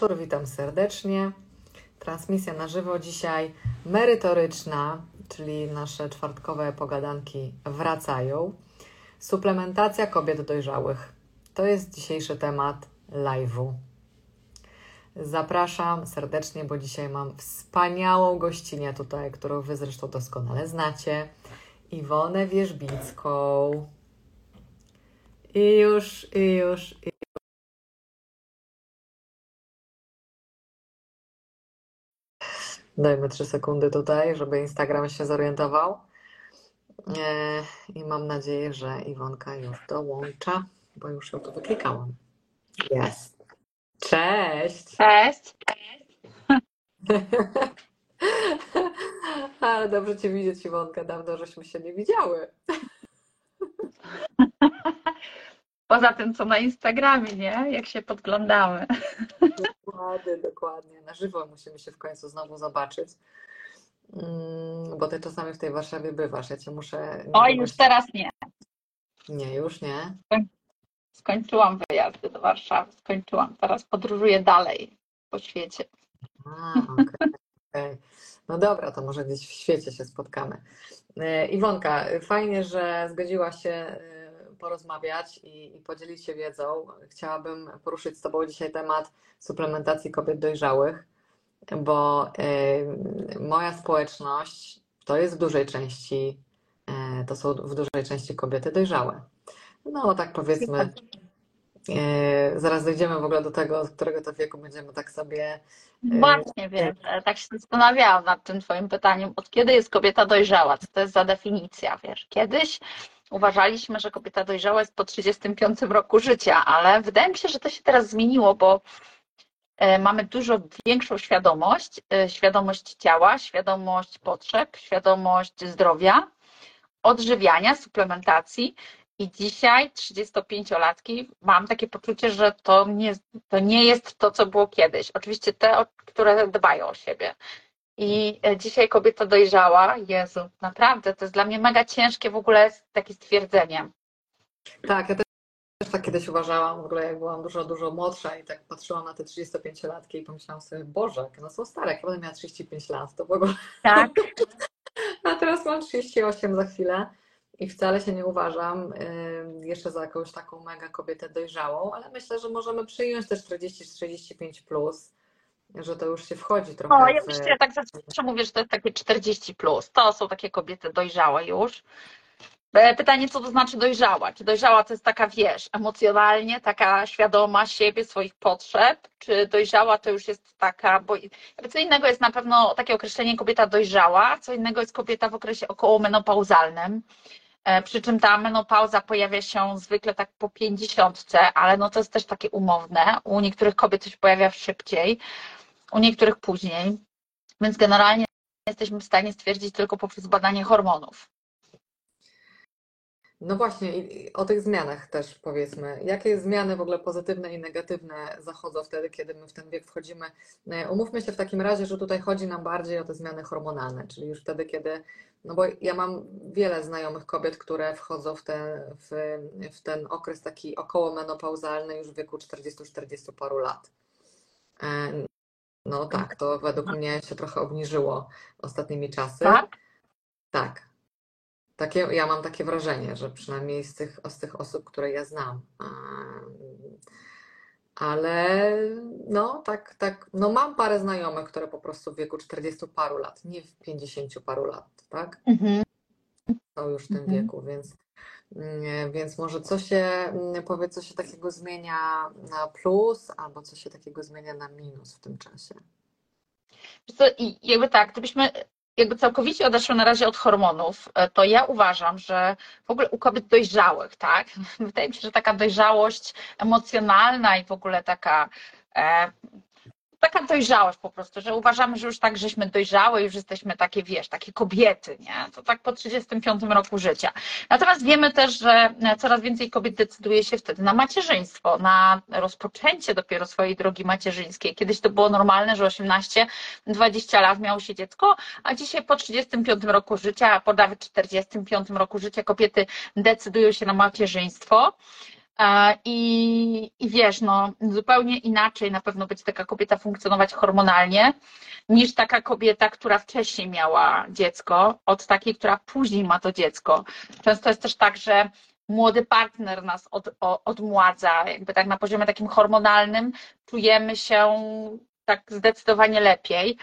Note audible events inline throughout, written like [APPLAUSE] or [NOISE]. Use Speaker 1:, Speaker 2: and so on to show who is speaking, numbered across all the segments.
Speaker 1: wieczór, witam serdecznie. Transmisja na żywo dzisiaj merytoryczna, czyli nasze czwartkowe pogadanki wracają. Suplementacja kobiet dojrzałych. To jest dzisiejszy temat live'u. Zapraszam serdecznie, bo dzisiaj mam wspaniałą gościnę tutaj, którą Wy zresztą doskonale znacie. Iwonę Wierzbicką. I już, i już, i Dajmy 3 sekundy tutaj, żeby Instagram się zorientował. E, I mam nadzieję, że Iwonka już dołącza, bo już ją tu wyklikałam. Jest. Cześć!
Speaker 2: Cześć. [LAUGHS]
Speaker 1: Ale dobrze Cię widzieć, Iwonka. Dawno żeśmy się nie widziały. [LAUGHS]
Speaker 2: Poza tym, co na Instagramie, nie? Jak się podglądamy. [LAUGHS]
Speaker 1: Dokładnie, dokładnie. Na żywo musimy się w końcu znowu zobaczyć. Mm, Bo Ty czasami w tej Warszawie bywasz. Ja Cię muszę...
Speaker 2: Oj, już teraz nie.
Speaker 1: Nie, już nie.
Speaker 2: Skończyłam wyjazdy do Warszawy. Skończyłam. Teraz podróżuję dalej po świecie.
Speaker 1: A, okej, okej. No dobra, to może gdzieś w świecie się spotkamy. E, Iwonka, fajnie, że zgodziłaś się e, porozmawiać i, i podzielić się wiedzą. Chciałabym poruszyć z Tobą dzisiaj temat suplementacji kobiet dojrzałych, bo e, moja społeczność to jest w dużej części, e, to są w dużej części kobiety dojrzałe. No tak powiedzmy, e, zaraz dojdziemy w ogóle do tego, z którego to wieku będziemy tak sobie
Speaker 2: Właśnie, wiesz, tak się zastanawiałam nad tym Twoim pytaniem. Od kiedy jest kobieta dojrzała? Co to jest za definicja, wiesz? Kiedyś uważaliśmy, że kobieta dojrzała jest po 35 roku życia, ale wydaje mi się, że to się teraz zmieniło, bo e, mamy dużo większą świadomość, e, świadomość ciała, świadomość potrzeb, świadomość zdrowia, odżywiania, suplementacji. I dzisiaj 35-latki mam takie poczucie, że to nie, to nie jest to, co było kiedyś. Oczywiście te, które dbają o siebie. I e, dzisiaj kobieta dojrzała, Jezu, naprawdę, to jest dla mnie mega ciężkie w ogóle takie stwierdzenie.
Speaker 1: Tak, ja też tak kiedyś uważałam, w ogóle jak byłam dużo, dużo młodsza i tak patrzyłam na te 35-latki i pomyślałam sobie, Boże, jak one są stare, jak będę miała 35 lat, to w ogóle...
Speaker 2: Tak, [LAUGHS]
Speaker 1: A teraz mam 38 za chwilę i wcale się nie uważam jeszcze za jakąś taką mega kobietę dojrzałą, ale myślę, że możemy przyjąć te 40-45 plus, że to już się wchodzi trochę
Speaker 2: o, ja myślę, ja tak zawsze mówię, że to jest takie 40 plus. To są takie kobiety dojrzałe już. E, Pytanie, co to znaczy dojrzała? Czy dojrzała to jest taka, wiesz, emocjonalnie, taka świadoma siebie, swoich potrzeb, czy dojrzała to już jest taka, bo co innego jest na pewno takie określenie kobieta dojrzała, co innego jest kobieta w okresie okołomenopauzalnym, E, przy czym ta menopauza pojawia się zwykle tak po 50, ale no to jest też takie umowne. U niektórych kobiet się pojawia szybciej, u niektórych później, więc generalnie jesteśmy w stanie stwierdzić tylko poprzez badanie hormonów.
Speaker 1: No właśnie, o tych zmianach też powiedzmy. Jakie zmiany w ogóle pozytywne i negatywne zachodzą wtedy, kiedy my w ten wiek wchodzimy? E, Umówmy się w takim razie, że tutaj chodzi nam bardziej o te zmiany hormonalne, czyli już wtedy, kiedy, no bo ja mam wiele znajomych kobiet, które wchodzą w ten, w, w ten okres taki okołomenopauzalny już w wieku 40-40 paru lat. No tak, to według mnie się trochę obniżyło ostatnimi czasy.
Speaker 2: Tak?
Speaker 1: Tak. Takie, ja mam takie wrażenie, że przynajmniej z tych, z tych osób, które ja znam. Ale no tak, tak, no mam parę znajomych, które po prostu w wieku 40 paru lat, nie w 50 paru lat, tak?
Speaker 2: Mhm.
Speaker 1: Są już w tym
Speaker 2: Mhm.
Speaker 1: wieku, więc, więc może co się, mm, powiedz, co się takiego zmienia na plus, albo co się takiego zmienia na minus w tym czasie.
Speaker 2: I jakby tak, gdybyśmy jakby całkowicie odeszły na razie od hormonów, e, to ja uważam, że w ogóle u kobiet dojrzałych, tak? [LAUGHS] Wydaje mi się, że taka dojrzałość emocjonalna i w ogóle taka e, taka dojrzałość po prostu, że uważamy, że już tak, żeśmy dojrzałe, już jesteśmy takie, wiesz, takie kobiety, nie? To tak po 35 roku życia. Natomiast wiemy też, że coraz więcej kobiet decyduje się wtedy na macierzyństwo, na rozpoczęcie dopiero swojej drogi macierzyńskiej. Kiedyś to było normalne, że 18-20 lat miało się dziecko, a dzisiaj po 35 roku życia, po nawet 45 roku życia kobiety decydują się na macierzyństwo. I, I wiesz, no, zupełnie inaczej na pewno będzie taka kobieta funkcjonować hormonalnie niż taka kobieta, która wcześniej miała dziecko, od takiej, która później ma to dziecko. Często jest też tak, że młody partner nas od, odmładza, jakby tak na poziomie takim hormonalnym czujemy się tak zdecydowanie lepiej.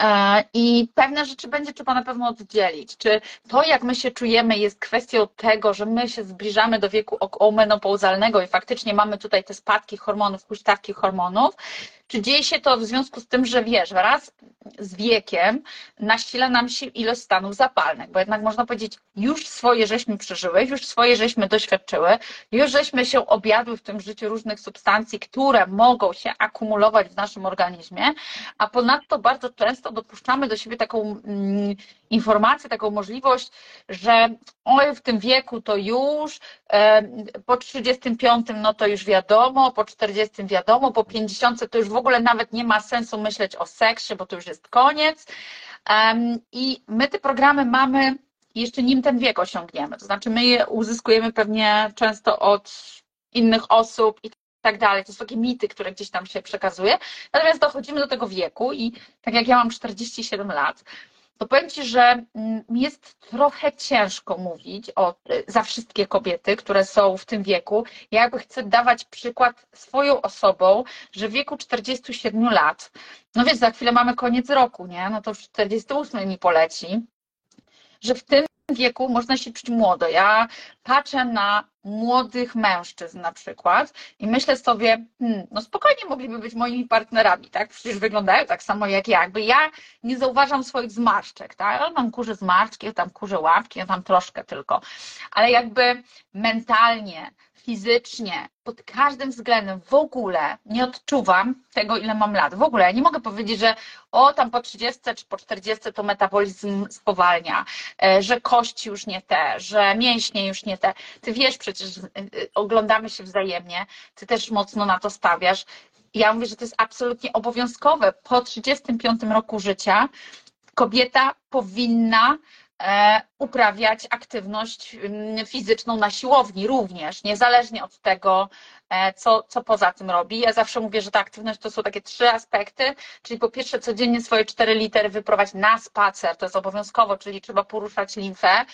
Speaker 2: E, I pewne rzeczy będzie trzeba na pewno oddzielić. Czy to, jak my się czujemy, jest kwestią tego, że my się zbliżamy do wieku okomenopauzalnego i faktycznie mamy tutaj te spadki hormonów, huśtawki hormonów, czy dzieje się to w związku z tym, że wiesz, wraz z wiekiem nasila nam się ilość stanów zapalnych, bo jednak można powiedzieć, już swoje żeśmy przeżyły, już swoje żeśmy doświadczyły, już żeśmy się objadły w tym życiu różnych substancji, które mogą się akumulować w naszym organizmie, a ponadto bardzo często dopuszczamy do siebie taką mm, informację, taką możliwość, że oj, w tym wieku to już, po 35 no to już wiadomo, po 40 wiadomo, po 50 to już w ogóle nawet nie ma sensu myśleć o seksie, bo to już jest koniec. I my te programy mamy jeszcze nim ten wiek osiągniemy. To znaczy my je uzyskujemy pewnie często od innych osób i tak dalej. To są takie mity, które gdzieś tam się przekazuje. Natomiast dochodzimy do tego wieku i tak jak ja mam 47 lat, to powiem Ci, że mm, mi jest trochę ciężko mówić o, za wszystkie kobiety, które są w tym wieku. Ja jakby chcę dawać przykład swoją osobą, że w wieku 47 lat, no więc za chwilę mamy koniec roku, nie? No to już 48 mi poleci, że w tym wieku można się czuć młodo. Ja patrzę na młodych mężczyzn na przykład i myślę sobie, hmm, no spokojnie mogliby być moimi partnerami, tak? Przecież wyglądają tak samo jak ja. Jakby ja nie zauważam swoich zmarszczek, tak? Ja tam kurzę zmarszczki, ja tam kurzę łapki, ja tam troszkę tylko. Ale jakby mentalnie, fizycznie, pod każdym względem w ogóle nie odczuwam tego, ile mam lat. W ogóle ja nie mogę powiedzieć, że o tam po 30 czy po 40 to metabolizm spowalnia, e, że kości już nie te, że mięśnie już nie te. Ty wiesz przecież, e, e, oglądamy się wzajemnie, ty też mocno na to stawiasz. Ja mówię, że to jest absolutnie obowiązkowe. Po 35 roku życia kobieta powinna E, uprawiać aktywność fizyczną na siłowni również, niezależnie od tego, e, co, co poza tym robi. Ja zawsze mówię, że ta aktywność to są takie trzy aspekty, czyli po pierwsze codziennie swoje cztery litery wyprowadzić na spacer, to jest obowiązkowo, czyli trzeba poruszać limfę,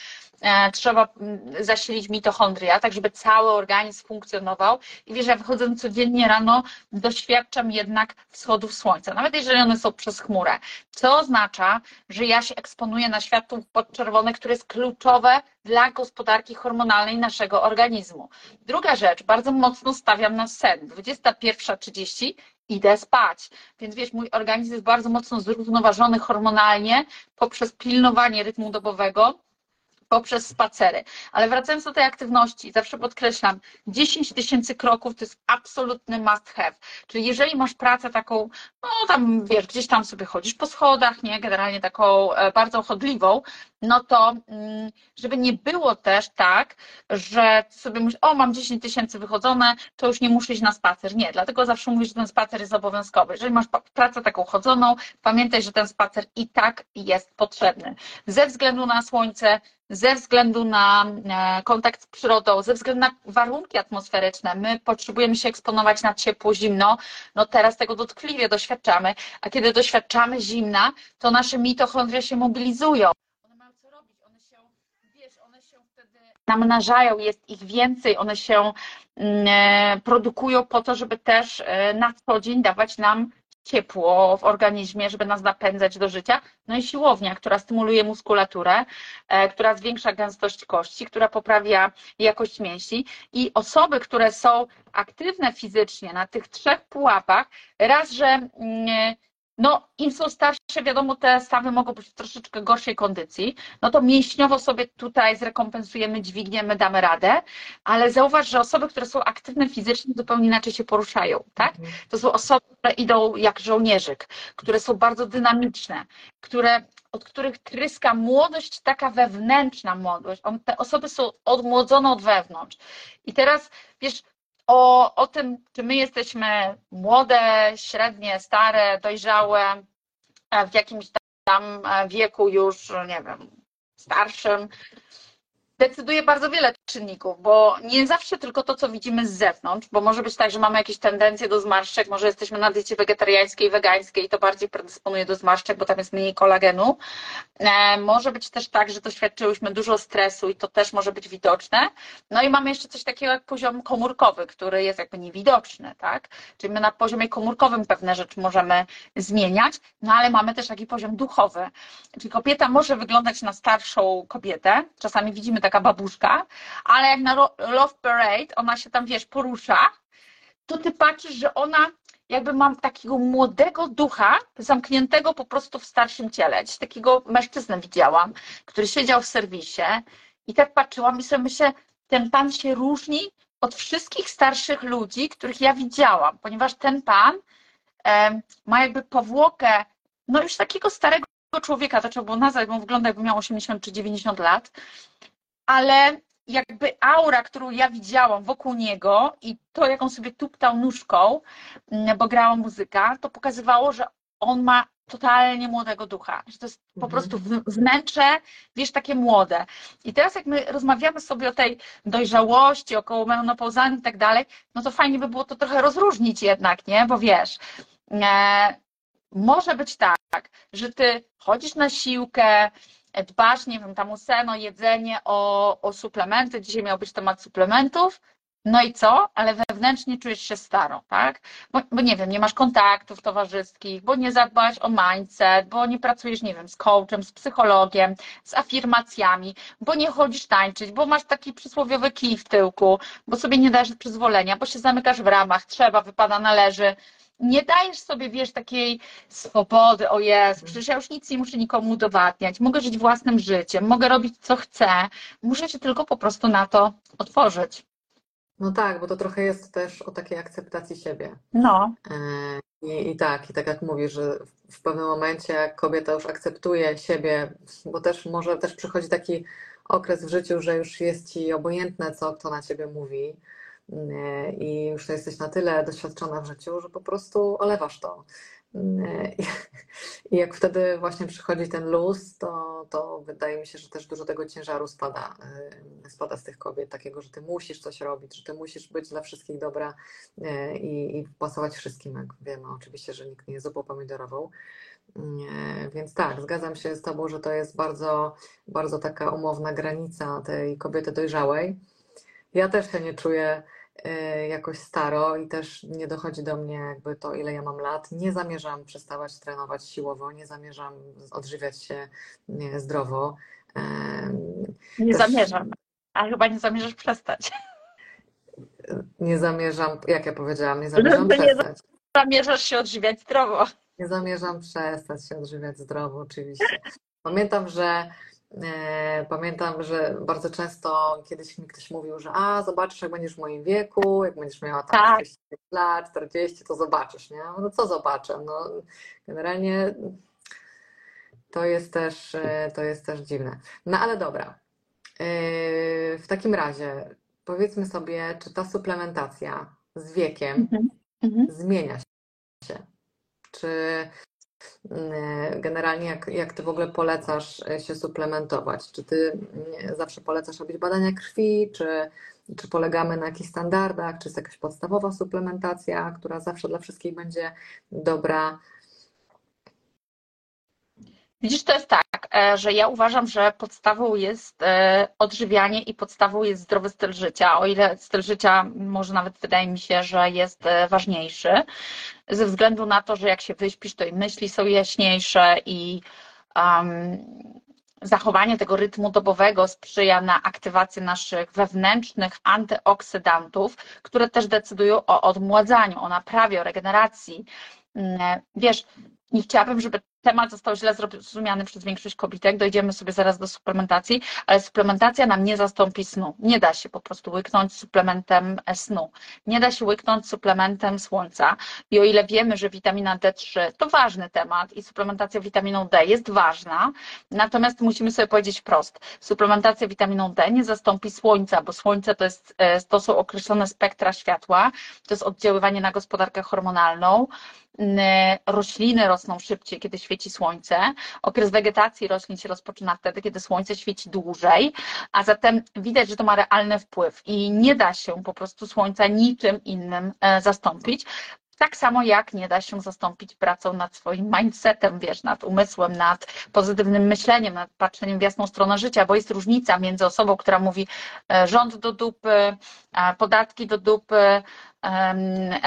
Speaker 2: e, trzeba mm, zasilić mitochondria, tak żeby cały organizm funkcjonował i wiesz, ja wychodzę codziennie rano, doświadczam jednak wschodów słońca, nawet jeżeli one są przez chmurę, co oznacza, że ja się eksponuję na światło podczerwone, które jest kluczowe dla gospodarki hormonalnej naszego organizmu. Druga rzecz, bardzo mocno stawiam na sen. 21.30 idę spać. Więc wiesz, mój organizm jest bardzo mocno zrównoważony hormonalnie poprzez pilnowanie rytmu dobowego, poprzez spacery. Ale wracając do tej aktywności, zawsze podkreślam, 10 tysięcy kroków to jest absolutny must have. Czyli jeżeli masz pracę taką, no tam wiesz, gdzieś tam sobie chodzisz po schodach, nie, generalnie taką e, bardzo chodliwą, no to mm, żeby nie było też tak, że sobie myślisz, o mam 10 tysięcy wychodzone, to już nie muszę iść na spacer. Nie, dlatego zawsze mówię, że ten spacer jest obowiązkowy. Jeżeli masz pracę taką chodzoną, pamiętaj, że ten spacer i tak jest potrzebny. Ze względu na słońce, ze względu na e, kontakt z przyrodą, ze względu na warunki atmosferyczne. My potrzebujemy się eksponować na ciepło, zimno. No teraz tego dotkliwie doświadczamy, a kiedy doświadczamy zimna, to nasze mitochondria się mobilizują. One mają co robić, one się, wiesz, one się wtedy namnażają, jest ich więcej, one się mm, e, produkują po to, żeby też e, na co dzień dawać nam ciepło w organizmie, żeby nas napędzać do życia. No i siłownia, która stymuluje muskulaturę, e, która zwiększa gęstość kości, która poprawia jakość mięśni. I osoby, które są aktywne fizycznie na tych trzech pułapach, raz, że mm, no, im są starsze, wiadomo, te stawy mogą być w troszeczkę gorszej kondycji, no to mięśniowo sobie tutaj zrekompensujemy, dźwigniemy, damy radę, ale zauważ, że osoby, które są aktywne fizycznie, zupełnie inaczej się poruszają, tak? Mhm. To są osoby, które idą jak żołnierzyk, które są bardzo dynamiczne, które, od których tryska młodość, taka wewnętrzna młodość. Te osoby są odmłodzone od wewnątrz. I teraz, wiesz, o, o tym, czy my jesteśmy młode, średnie, stare, dojrzałe, w jakimś tam wieku już, nie wiem, starszym. Decyduje bardzo wiele czynników, bo nie zawsze tylko to, co widzimy z zewnątrz, bo może być tak, że mamy jakieś tendencje do zmarszczek, może jesteśmy na diecie wegetariańskiej, wegańskiej i to bardziej predysponuje do zmarszczek, bo tam jest mniej kolagenu. E, może być też tak, że doświadczyłyśmy dużo stresu i to też może być widoczne. No i mamy jeszcze coś takiego jak poziom komórkowy, który jest jakby niewidoczny, tak? Czyli my na poziomie komórkowym pewne rzeczy możemy zmieniać, no ale mamy też taki poziom duchowy. Czyli kobieta może wyglądać na starszą kobietę, czasami widzimy taka babuszka, ale jak na Love Parade ona się tam, wiesz, porusza, to ty patrzysz, że ona jakby mam takiego młodego ducha, zamkniętego po prostu w starszym ciele. Dziś takiego mężczyznę widziałam, który siedział w serwisie i tak patrzyłam i sobie myślę, ten pan się różni od wszystkich starszych ludzi, których ja widziałam, ponieważ ten pan e, ma jakby powłokę, no już takiego starego człowieka, to trzeba było nazwać, bo wygląda jakby miał 80 czy 90 lat, ale jakby aura, którą ja widziałam wokół niego i to, jak on sobie tuptał nóżką, mm, bo grała muzyka, to pokazywało, że on ma totalnie młodego ducha, że to jest po mhm. prostu wnętrze, wiesz, takie młode. I teraz jak my rozmawiamy sobie o tej dojrzałości, około menopauzalnej i tak dalej, no to fajnie by było to trochę rozróżnić jednak, nie? Bo wiesz, e, może być tak, że ty chodzisz na siłkę, dbasz, nie wiem, tam o jedzenie, o, o suplementy, dzisiaj miał być temat suplementów, no i co? Ale wewnętrznie czujesz się starą, tak? Bo, bo, nie wiem, nie masz kontaktów towarzyskich, bo nie zadbasz o mindset, bo nie pracujesz, nie wiem, z coachem, z psychologiem, z afirmacjami, bo nie chodzisz tańczyć, bo masz taki przysłowiowy kij w tyłku, bo sobie nie dajesz przyzwolenia, bo się zamykasz w ramach, trzeba, wypada, należy nie dajesz sobie, wiesz, takiej swobody, o jest, przecież ja już nic nie muszę nikomu udowadniać, mogę żyć własnym życiem, mogę robić co chcę, muszę się tylko po prostu na to otworzyć.
Speaker 1: No tak, bo to trochę jest też o takiej akceptacji siebie.
Speaker 2: No.
Speaker 1: E, I, I tak, i tak jak mówisz, że w pewnym momencie kobieta już akceptuje siebie, bo też może też przychodzi taki okres w życiu, że już jest ci obojętne, co kto na ciebie mówi i już jesteś na tyle doświadczona w życiu, że po prostu olewasz to. [LAUGHS] I jak wtedy właśnie przychodzi ten luz, to, to wydaje mi się, że też dużo tego ciężaru spada, y, spada z tych kobiet, takiego, że ty musisz coś robić, że ty musisz być dla wszystkich dobra y, i, i pasować wszystkim, jak wiemy oczywiście, że nikt nie jest zupą pomidorową. Więc tak, zgadzam się z Tobą, że to jest bardzo, bardzo taka umowna granica tej kobiety dojrzałej. Ja też się nie czuję jakoś staro i też nie dochodzi do mnie jakby to, ile ja mam lat. Nie zamierzam przestawać trenować siłowo, nie zamierzam odżywiać się zdrowo.
Speaker 2: Nie też... zamierzam, a chyba nie zamierzasz przestać. [LAUGHS]
Speaker 1: Nie zamierzam, jak ja powiedziałam, nie zamierzam przestać.
Speaker 2: Nie zamierzasz się odżywiać zdrowo.
Speaker 1: Nie zamierzam przestać się odżywiać zdrowo, oczywiście. Pamiętam, że E, pamiętam, że bardzo często kiedyś mi ktoś mówił, że a zobaczysz, jak będziesz w moim wieku, jak będziesz miała tam tak. 40 lat, 40, to zobaczysz, nie? No co zobaczę? No, generalnie to jest też, e, to jest też dziwne. No ale dobra. E, w takim razie powiedzmy sobie, czy ta suplementacja z wiekiem mhm. mhm. zmienia się? Czy E, generalnie jak, jak ty w ogóle polecasz e, się suplementować? Czy ty mm, zawsze polecasz robić badania krwi, czy, czy polegamy na jakichś standardach, czy jest jakaś podstawowa suplementacja, która zawsze dla wszystkich będzie dobra?
Speaker 2: Widzisz, to jest tak, e, że ja uważam, że podstawą jest odżywianie i podstawą jest zdrowy styl życia. O ile styl życia może nawet wydaje mi się, że jest ważniejszy, ze względu na to, że jak się wyśpisz, to i myśli są jaśniejsze i um, zachowanie tego rytmu dobowego sprzyja na aktywację naszych wewnętrznych antyoksydantów, które też decydują o odmładzaniu, o naprawie, o regeneracji. Mm, wiesz, nie chciałabym, żeby temat został źle zrozumiany przez większość kobitek. Dojdziemy sobie zaraz do suplementacji, ale suplementacja nam nie zastąpi snu. Nie da się po prostu łyknąć suplementem snu. Nie da się łyknąć suplementem słońca. I o ile wiemy, że witamina D3 to ważny temat i suplementacja witaminą D jest ważna, natomiast musimy sobie powiedzieć wprost. Suplementacja witaminą D nie zastąpi słońca, bo słońce to, jest, e, to są określone spektra światła, to jest oddziaływanie na gospodarkę hormonalną rośliny rosną szybciej, kiedy świeci słońce. Okres wegetacji roślin się rozpoczyna wtedy, kiedy słońce świeci dłużej, a zatem widać, że to ma realny wpływ i nie da się po prostu słońca niczym innym e, zastąpić. Tak samo jak nie da się zastąpić pracą nad swoim mindsetem, wiesz, nad umysłem, nad pozytywnym myśleniem, nad patrzeniem w jasną stronę życia, bo jest różnica między osobą, która mówi e, rząd do dupy, podatki do dupy,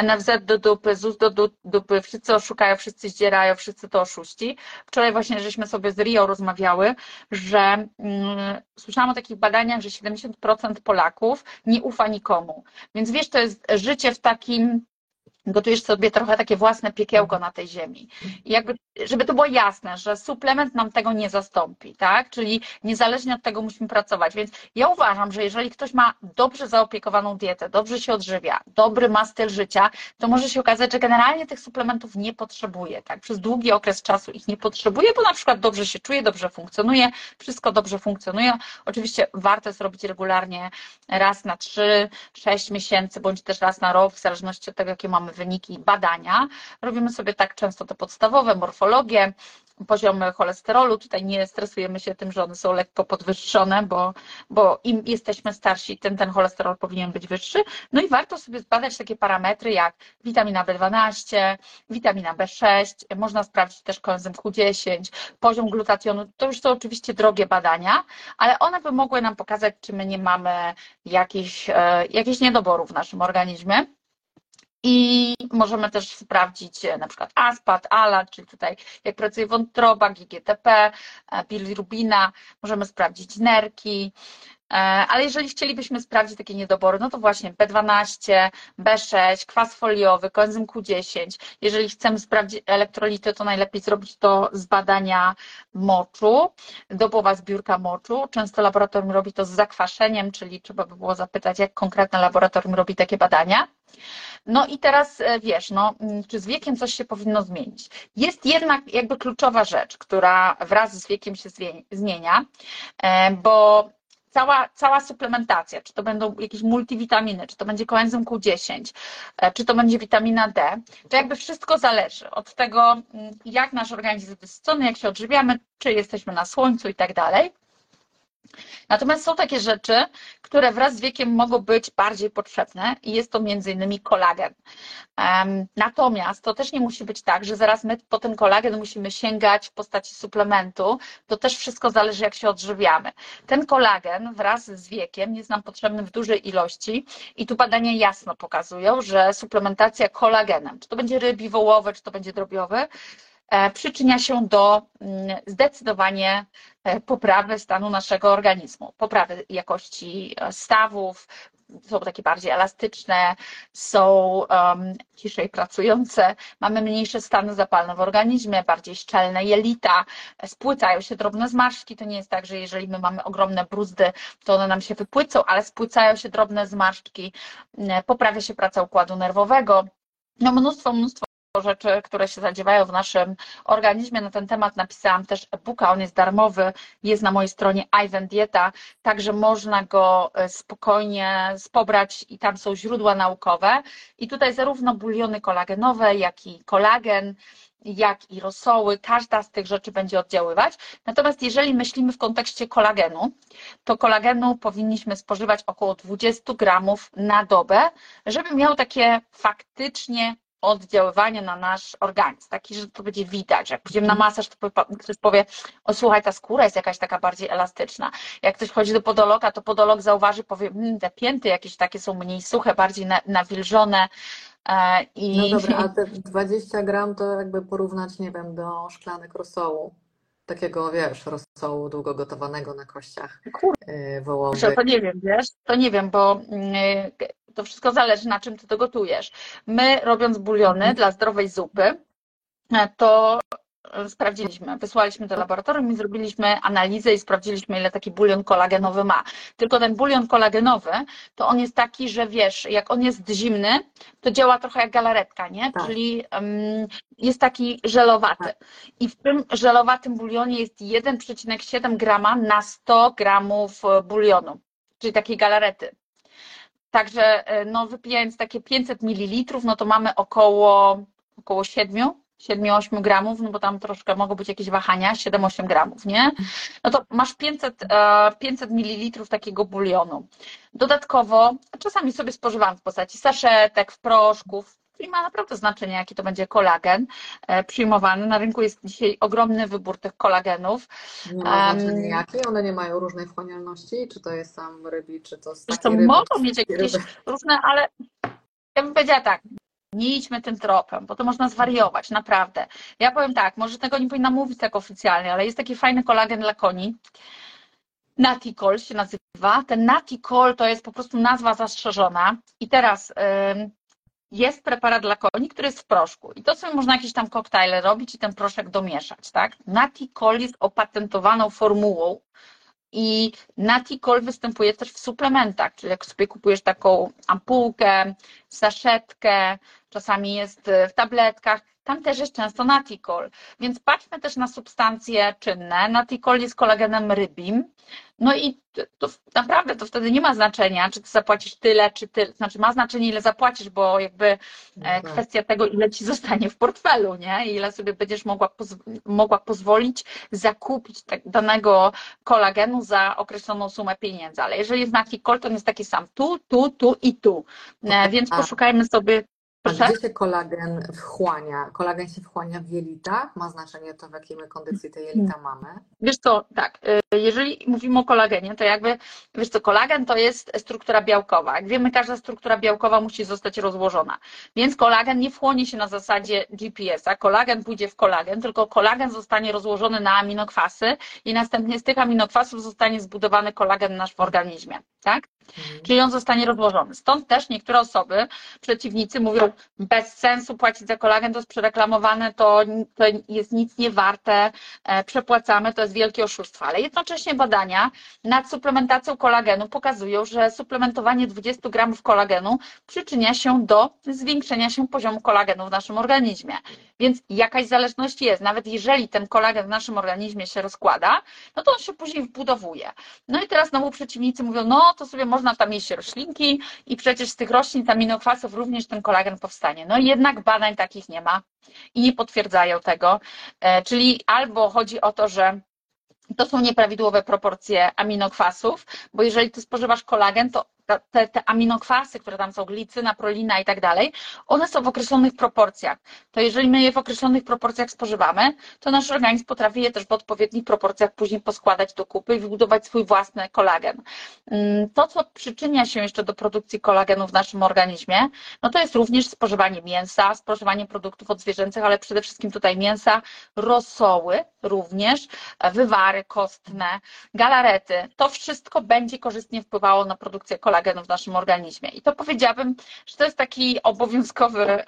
Speaker 2: NFZ do dupy, ZUS do dupy, wszyscy oszukają, wszyscy zdzierają, wszyscy to oszuści. Wczoraj właśnie żeśmy sobie z Rio rozmawiały, że mm, słyszałam o takich badaniach, że 70% Polaków nie ufa nikomu. Więc wiesz, to jest życie w takim gotujesz sobie trochę takie własne piekiełko na tej ziemi. I jakby, żeby to było jasne, że suplement nam tego nie zastąpi, tak? Czyli niezależnie od tego musimy pracować. Więc ja uważam, że jeżeli ktoś ma dobrze zaopiekowaną dietę, dobrze się odżywia, dobry ma styl życia, to może się okazać, że generalnie tych suplementów nie potrzebuje, tak? Przez długi okres czasu ich nie potrzebuje, bo na przykład dobrze się czuje, dobrze funkcjonuje, wszystko dobrze funkcjonuje. Oczywiście warto jest robić regularnie raz na 3-6 miesięcy, bądź też raz na rok, w zależności od tego, jakie mamy wyniki badania. Robimy sobie tak często te podstawowe, morfologię, poziomy cholesterolu. Tutaj nie stresujemy się tym, że one są lekko podwyższone, bo, bo im jesteśmy starsi, tym ten cholesterol powinien być wyższy. No i warto sobie zbadać takie parametry jak witamina B12, witamina B6, można sprawdzić też koenzym Q10, poziom glutationu. To już są oczywiście drogie badania, ale one by mogły nam pokazać, czy my nie mamy jakichś, e, jakichś niedoborów w naszym organizmie. I możemy też sprawdzić e, na przykład ASPAT, ALAT, czyli tutaj jak pracuje wątroba, GGTP, e, bilirubina, możemy sprawdzić nerki, ale jeżeli chcielibyśmy sprawdzić takie niedobory, no to właśnie B12, B6, kwas foliowy, koenzym Q10. Jeżeli chcemy sprawdzić elektrolity, to najlepiej zrobić to z badania moczu, dobowa zbiórka moczu. Często laboratorium robi to z zakwaszeniem, czyli trzeba by było zapytać, jak konkretne laboratorium robi takie badania. No i teraz e, wiesz, no, czy z wiekiem coś się powinno zmienić? Jest jednak jakby kluczowa rzecz, która wraz z wiekiem się zmienia, e, bo cała, cała suplementacja, czy to będą jakieś multivitaminy, czy to będzie koenzym Q10, e, czy to będzie witamina D, to jakby wszystko zależy od tego, mm, jak nasz organizm jest wysycony, jak się odżywiamy, czy jesteśmy na słońcu i tak dalej. Natomiast są takie rzeczy, które wraz z wiekiem mogą być bardziej potrzebne i jest to między innymi kolagen. Natomiast to też nie musi być tak, że zaraz my po ten kolagen musimy sięgać w postaci suplementu. To też wszystko zależy, jak się odżywiamy. Ten kolagen wraz z wiekiem jest nam potrzebny w dużej ilości i tu badania jasno pokazują, że suplementacja kolagenem, czy to będzie rybi, wołowe, czy to będzie drobiowy, przyczynia się do mm, zdecydowanie e, poprawy stanu naszego organizmu, poprawy jakości e, stawów, są takie bardziej elastyczne, są um, ciszej pracujące, mamy mniejsze stany zapalne w organizmie, bardziej szczelne jelita, spłycają się drobne zmarszczki. To nie jest tak, że jeżeli my mamy ogromne bruzdy, to one nam się wypłycą, ale spłycają się drobne zmarszczki, poprawia się praca układu nerwowego. No mnóstwo, mnóstwo rzeczy, które się zadziewają w naszym organizmie. Na ten temat napisałam też e-booka, on jest darmowy, jest na mojej stronie Ivan Dieta, także można go e, spokojnie pobrać i tam są źródła naukowe. I tutaj zarówno buliony kolagenowe, jak i kolagen, jak i rosoły, każda z tych rzeczy będzie oddziaływać. Natomiast jeżeli myślimy w kontekście kolagenu, to kolagenu powinniśmy spożywać około 20 gramów na dobę, żeby miał takie faktycznie oddziaływanie na nasz organizm, taki, że to będzie widać. Jak pójdziemy na masaż, to ktoś powie, o słuchaj, ta skóra jest jakaś taka bardziej elastyczna. Jak ktoś chodzi do podologa, to podolog zauważy, powie, mmm, te pięty jakieś takie są mniej suche, bardziej nawilżone.
Speaker 1: E, I... No dobra, a [LAUGHS] te 20 gram to jakby porównać, nie wiem, do szklanek rosołu. Takiego, wiesz, rosołu długo gotowanego na kościach
Speaker 2: yy, wołowych. To nie wiem, wiesz, to nie wiem, bo mm, to wszystko zależy, na czym ty to gotujesz. My, robiąc buliony mhm. dla zdrowej zupy, to sprawdziliśmy, wysłaliśmy do laboratorium i zrobiliśmy analizę i sprawdziliśmy, ile taki bulion kolagenowy ma. Tylko ten bulion kolagenowy, to on jest taki, że wiesz, jak on jest zimny, to działa trochę jak galaretka, nie? Tak. Czyli um, jest taki żelowaty. Tak. I w tym żelowatym bulionie jest 1,7 grama na 100 gramów bulionu, czyli takiej galarety. Także e, no, wypijając takie 500 ml, no to mamy około około 7, 7-8 gramów, no bo tam troszkę mogą być jakieś wahania, 7-8 gramów, nie? No to masz 500, 500 ml takiego bulionu. Dodatkowo, czasami sobie spożywam w postaci saszetek, w proszków, czyli ma naprawdę znaczenie, jaki to będzie kolagen e, przyjmowany. Na rynku jest dzisiaj ogromny wybór tych kolagenów.
Speaker 1: Nie ma znaczenia jaki? One nie mają różnej wchłanialności? Czy to jest sam rybi, czy to
Speaker 2: jest to mogą mieć jakieś ryby? różne, ale ja bym powiedziała tak, nie idźmy tym tropem, bo to można zwariować, naprawdę. Ja powiem tak, może tego nie powinna mówić tak oficjalnie, ale jest taki fajny kolagen dla koni. Naticol się nazywa. Ten Naticol to jest po prostu nazwa zastrzeżona. I teraz jest preparat dla koni, który jest w proszku. I to sobie można jakieś tam koktajle robić i ten proszek domieszać, tak? Naticol jest opatentowaną formułą i Naticol występuje też w suplementach, czyli jak sobie kupujesz taką ampułkę, saszetkę, czasami jest w tabletkach, tam też jest często natikol. Więc patrzmy też na substancje czynne. Natikol jest kolagenem rybim. No i to naprawdę to wtedy nie ma znaczenia, czy ty zapłacisz tyle, czy tyle. Znaczy ma znaczenie, ile zapłacisz, bo jakby e, no tak. kwestia tego, ile ci zostanie w portfelu, nie? Ile sobie będziesz mogła, mogła pozwolić zakupić tak, danego kolagenu za określoną sumę pieniędzy. Ale jeżeli jest natikol, to on jest taki sam tu, tu, tu i tu. E, więc poszukajmy sobie
Speaker 1: a gdzie się kolagen wchłania? Kolagen się wchłania w jelitach? Ma znaczenie to, w jakiej my kondycji te jelita mamy?
Speaker 2: Wiesz co, tak, y, jeżeli mówimy o kolagenie, to jakby, wiesz co, kolagen to jest struktura białkowa. Jak wiemy, każda struktura białkowa musi zostać rozłożona. Więc kolagen nie wchłonie się na zasadzie GPS-a. Kolagen pójdzie w kolagen, tylko kolagen zostanie rozłożony na aminokwasy i następnie z tych aminokwasów zostanie zbudowany kolagen nasz w organizmie, tak? Mhm. Czyli on zostanie rozłożony. Stąd też niektóre osoby, przeciwnicy mówią, bez sensu płacić za kolagen, to jest przereklamowane, to, to jest nic nie warte, e, przepłacamy, to jest wielkie oszustwo. Ale jednocześnie badania nad suplementacją kolagenu pokazują, że suplementowanie 20 gramów kolagenu przyczynia się do zwiększenia się poziomu kolagenu w naszym organizmie. Więc jakaś zależność jest. Nawet jeżeli ten kolagen w naszym organizmie się rozkłada, no to on się później wbudowuje. No i teraz znowu przeciwnicy mówią, no to sobie można tam jeść roślinki i przecież z tych roślin, z aminokwasów również ten kolagen powstanie. No i jednak badań takich nie ma i nie potwierdzają tego. E, czyli albo chodzi o to, że to są nieprawidłowe proporcje aminokwasów, bo jeżeli ty spożywasz kolagen, to te, te aminokwasy, które tam są, glicyna, prolina i tak dalej, one są w określonych proporcjach. To jeżeli my je w określonych proporcjach spożywamy, to nasz organizm potrafi je też w odpowiednich proporcjach później poskładać do kupy i wybudować swój własny kolagen. Mm, to, co przyczynia się jeszcze do produkcji kolagenu w naszym organizmie, no to jest również spożywanie mięsa, spożywanie produktów odzwierzęcych, ale przede wszystkim tutaj mięsa, rosoły również, wywary kostne, galarety. To wszystko będzie korzystnie wpływało na produkcję kolagenu kolagenu w naszym organizmie. I to powiedziałabym, że to jest taki obowiązkowy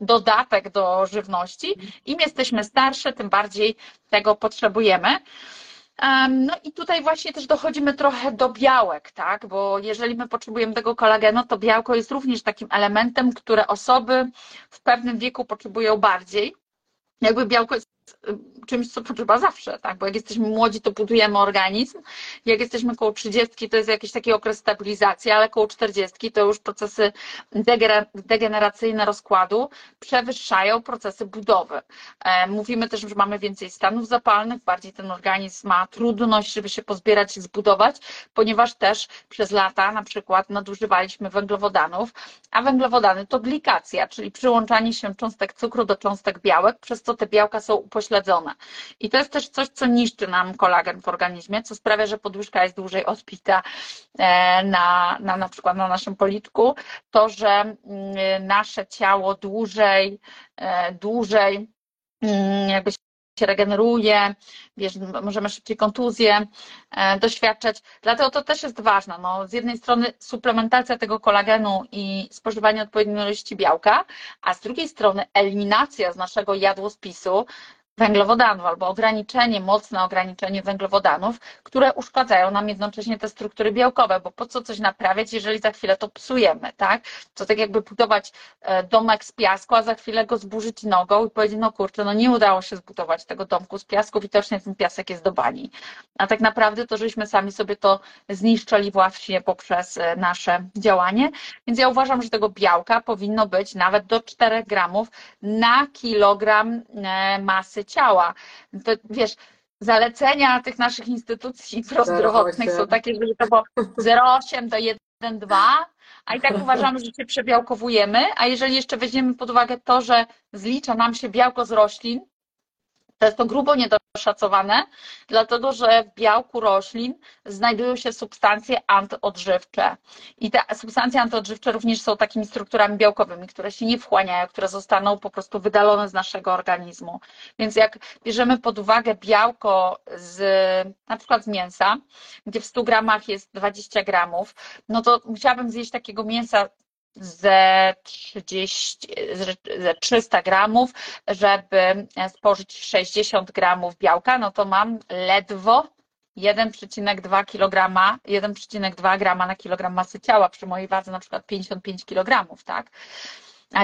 Speaker 2: dodatek do żywności. Im jesteśmy starsze, tym bardziej tego potrzebujemy. No i tutaj właśnie też dochodzimy trochę do białek, tak? Bo jeżeli my potrzebujemy tego kolagenu, to białko jest również takim elementem, które osoby w pewnym wieku potrzebują bardziej. Jakby białko jest czymś, co potrzeba zawsze, tak? Bo jak jesteśmy młodzi, to budujemy organizm. Jak jesteśmy koło 30, to jest jakiś taki okres stabilizacji, ale koło 40 to już procesy degeneracyjne rozkładu przewyższają procesy budowy. E, mówimy też, że mamy więcej stanów zapalnych, bardziej ten organizm ma trudność, żeby się pozbierać i zbudować, ponieważ też przez lata na przykład nadużywaliśmy węglowodanów, a węglowodany to glikacja, czyli przyłączanie się cząstek cukru do cząstek białek, przez co te białka są upośledzone. I to jest też coś, co niszczy nam kolagen w organizmie, co sprawia, że podłyżka jest dłużej odpita e, na, na, na przykład na naszym policzku. To, że mm, nasze ciało dłużej, e, dłużej mm, jakby się regeneruje, wiesz, możemy szybciej kontuzje e, doświadczać. Dlatego to też jest ważne. No, z jednej strony suplementacja tego kolagenu i spożywanie odpowiedniej ilości białka, a z drugiej strony eliminacja z naszego jadłospisu węglowodanów albo ograniczenie, mocne ograniczenie węglowodanów, które uszkadzają nam jednocześnie te struktury białkowe, bo po co coś naprawiać, jeżeli za chwilę to psujemy, tak? To tak jakby budować e, domek z piasku, a za chwilę go zburzyć nogą i powiedzieć, no kurczę, no nie udało się zbudować tego domku z piasku, widocznie ten piasek jest do bani. A tak naprawdę to, żeśmy sami sobie to zniszczyli właśnie poprzez e, nasze działanie, więc ja uważam, że tego białka powinno być nawet do 4 gramów na kilogram e, ciała. To, wiesz, zalecenia tych naszych instytucji prozdrowotnych są takie, że to było 0,8 do 1,2, a i tak uważamy, że się przebiałkowujemy, a jeżeli jeszcze weźmiemy pod uwagę to, że zlicza nam się białko z roślin, to jest to grubo niedoszacowane, dlatego że w białku roślin znajdują się substancje antyodżywcze. I te substancje antyodżywcze również są takimi strukturami białkowymi, które się nie wchłaniają, które zostaną po prostu wydalone z naszego organizmu. Więc jak bierzemy pod uwagę białko z na przykład z mięsa, gdzie w 100 gramach jest 20 gramów, no to musiałabym zjeść takiego mięsa ze 30, ze 300 gramów, żeby spożyć 60 gramów białka, no to mam ledwo 1,2 kg, 1,2 grama na kilogram masy ciała przy mojej wadze na przykład 55 kg, tak?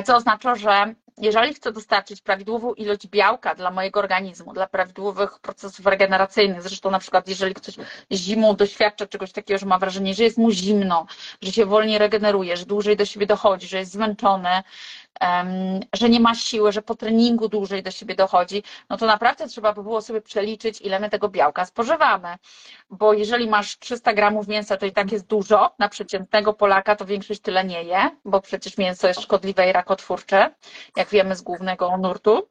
Speaker 2: Co oznacza, że jeżeli chcę dostarczyć prawidłową ilość białka dla mojego organizmu, dla prawidłowych procesów regeneracyjnych, zresztą na przykład jeżeli ktoś zimą doświadcza czegoś takiego, że ma wrażenie, że jest mu zimno, że się wolniej regeneruje, że dłużej do siebie dochodzi, że jest zmęczony, że nie ma siły, że po treningu dłużej do siebie dochodzi, no to naprawdę trzeba by było sobie przeliczyć, ile my tego białka spożywamy. Bo jeżeli masz 300 gramów mięsa, to i tak jest dużo. Na przeciętnego Polaka to większość tyle nie je, bo przecież mięso jest szkodliwe i rakotwórcze, jak wiemy z głównego nurtu.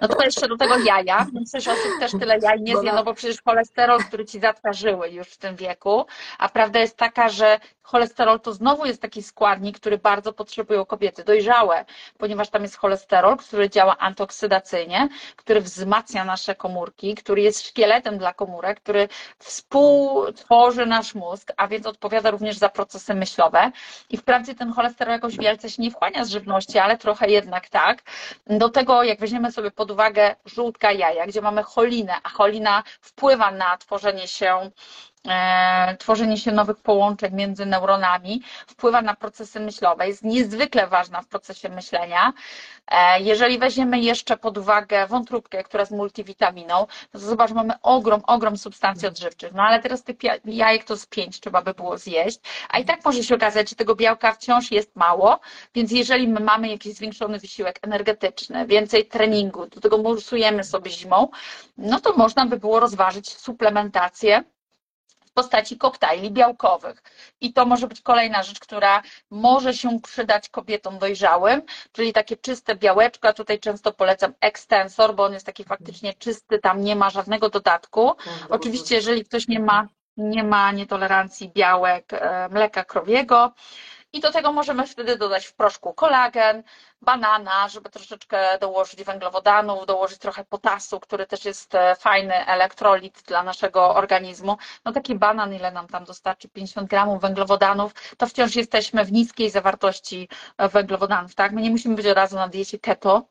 Speaker 2: No to jeszcze do tego jaja. Większość osób też tyle jaj nie zje, no bo przecież cholesterol, który ci żyły już w tym wieku. A prawda jest taka, że cholesterol to znowu jest taki składnik, który bardzo potrzebują kobiety dojrzałe, ponieważ tam jest cholesterol, który działa antyoksydacyjnie, który wzmacnia nasze komórki, który jest szkieletem dla komórek, który współtworzy nasz mózg, a więc odpowiada również za procesy myślowe. I wprawdzie ten cholesterol jakoś wielce się nie wchłania z żywności, ale trochę jednak tak. Do tego, jak weźmiemy sobie pod uwagę żółtka jaja, gdzie mamy cholinę, a cholina wpływa na tworzenie się tworzenie się nowych połączeń między neuronami, wpływa na procesy myślowe, jest niezwykle ważna w procesie myślenia. E, jeżeli weźmiemy jeszcze pod uwagę wątróbkę, która jest multivitaminą, no to zobacz, mamy ogrom, ogrom substancji odżywczych, no ale teraz tych jajek to z pięć trzeba by było zjeść, a i tak może się okazać, że tego białka wciąż jest mało, więc jeżeli my mamy jakiś zwiększony wysiłek energetyczny, więcej treningu, do tego mursujemy sobie zimą, no to można by było rozważyć suplementację w postaci koktajli białkowych. I to może być kolejna rzecz, która może się przydać kobietom dojrzałym, czyli takie czyste białeczko. Ja tutaj często polecam ekstensor, bo on jest taki faktycznie czysty, tam nie ma żadnego dodatku. Oczywiście, jeżeli ktoś nie ma, nie ma nietolerancji białek e, mleka krowiego, i do tego możemy wtedy dodać w proszku kolagen, banana, żeby troszeczkę dołożyć węglowodanów, dołożyć trochę potasu, który też jest e, fajny elektrolit dla naszego organizmu. No taki banan, ile nam tam dostarczy? 50 gramów węglowodanów, to wciąż jesteśmy w niskiej zawartości e, węglowodanów, tak? My nie musimy być od razu na diecie keto.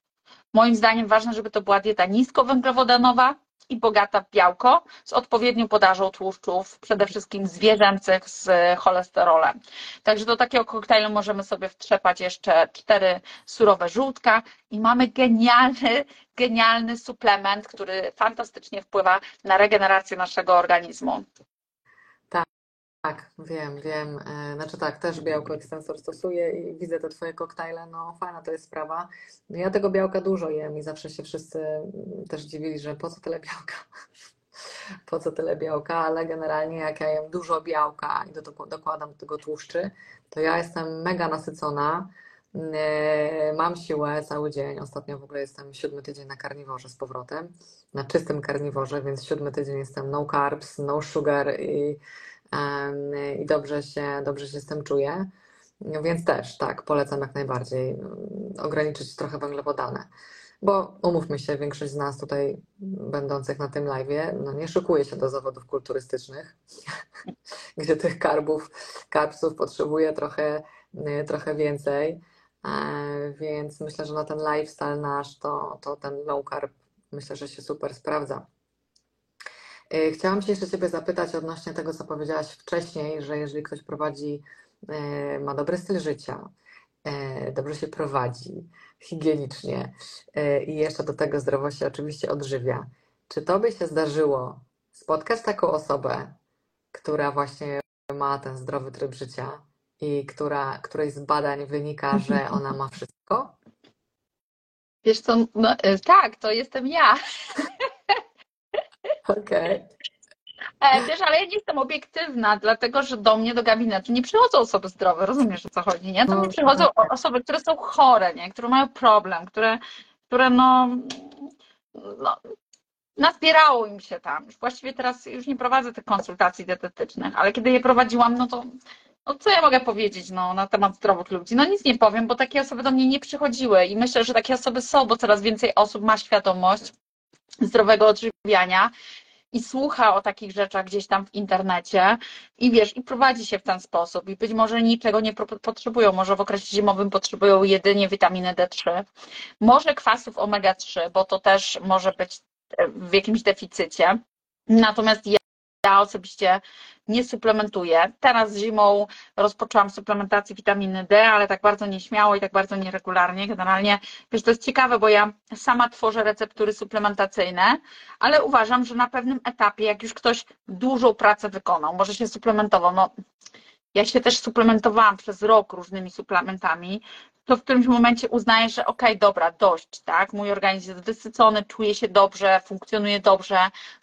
Speaker 2: Moim zdaniem ważne, żeby to była dieta niskowęglowodanowa, i bogata w białko z odpowiednią podażą tłuszczów, przede wszystkim zwierzęcych z cholesterolem. Także do takiego koktajlu możemy sobie wtrzepać jeszcze cztery surowe żółtka i mamy genialny, genialny suplement, który fantastycznie wpływa na regenerację naszego organizmu.
Speaker 1: Tak, wiem, wiem. E, znaczy tak, też białko ekstensor stosuję i widzę te Twoje koktajle, no fajna to jest sprawa. No ja tego białka dużo jem i zawsze się wszyscy mm, też dziwili, że po co tyle białka? [LAUGHS] Po co tyle białka, ale generalnie jak ja jem dużo białka i do, dokładam do tego tłuszczy, to ja jestem mega nasycona, e, mam siłę cały dzień. Ostatnio w ogóle jestem siódmy tydzień na karniworze z powrotem, na czystym karniworze, więc siódmy tydzień jestem no carbs, no sugar i i dobrze się, dobrze się z tym czuję. Więc też tak, polecam jak najbardziej mm, ograniczyć trochę węglowodany. Bo umówmy się, większość z nas tutaj będących na tym live, no nie szykuje się do zawodów kulturystycznych, [LAUGHS] gdzie tych karbów, karbsów potrzebuje trochę, y, trochę więcej. E, więc myślę, że na ten lifestyle nasz to, to ten low carb myślę, że się super sprawdza. E, chciałam się jeszcze Ciebie zapytać odnośnie tego, co powiedziałaś wcześniej, że jeżeli ktoś prowadzi, e, ma dobry styl życia, e, dobrze się prowadzi, higienicznie i jeszcze do tego zdrowo się oczywiście odżywia, czy to by się zdarzyło spotkać taką osobę, która właśnie ma ten zdrowy tryb życia i która, której z badań wynika, że [LAUGHS] ona ma wszystko?
Speaker 2: Wiesz co, no, tak, to jestem ja. [LAUGHS]
Speaker 1: Okej.
Speaker 2: Okay. Wiesz, ale ja nie jestem obiektywna, dlatego że do mnie do gabinetu nie przychodzą osoby zdrowe, rozumiesz o co chodzi, nie? Do mnie no, przychodzą tak. osoby, które są chore, nie? Które mają problem, które, które no, no nazbierało im się tam. Już właściwie teraz już nie prowadzę tych konsultacji dietetycznych, ale kiedy je prowadziłam, no to no co ja mogę powiedzieć no, na temat zdrowych ludzi? No nic nie powiem, bo takie osoby do mnie nie przychodziły i myślę, że takie osoby są, bo coraz więcej osób ma świadomość zdrowego odżywiania i słucha o takich rzeczach gdzieś tam w internecie i wiesz, i prowadzi się w ten sposób. I być może niczego nie potrzebują, może w okresie zimowym potrzebują jedynie witaminy D3, może kwasów omega-3, bo to też może być w jakimś deficycie. Natomiast ja, osobiście nie suplementuję. Teraz zimą rozpoczęłam suplementację witaminy D, ale tak bardzo nieśmiało i tak bardzo nieregularnie. Generalnie, wiesz, to jest ciekawe, bo ja sama tworzę receptury suplementacyjne, ale uważam, że na pewnym etapie, jak już ktoś dużą pracę wykonał, może się suplementował, no ja się też suplementowałam przez rok różnymi suplementami, to w którymś momencie uznaję, że okej, okay, dobra, dość, tak, mój organizm jest wysycony, czuje się dobrze, funkcjonuje dobrze,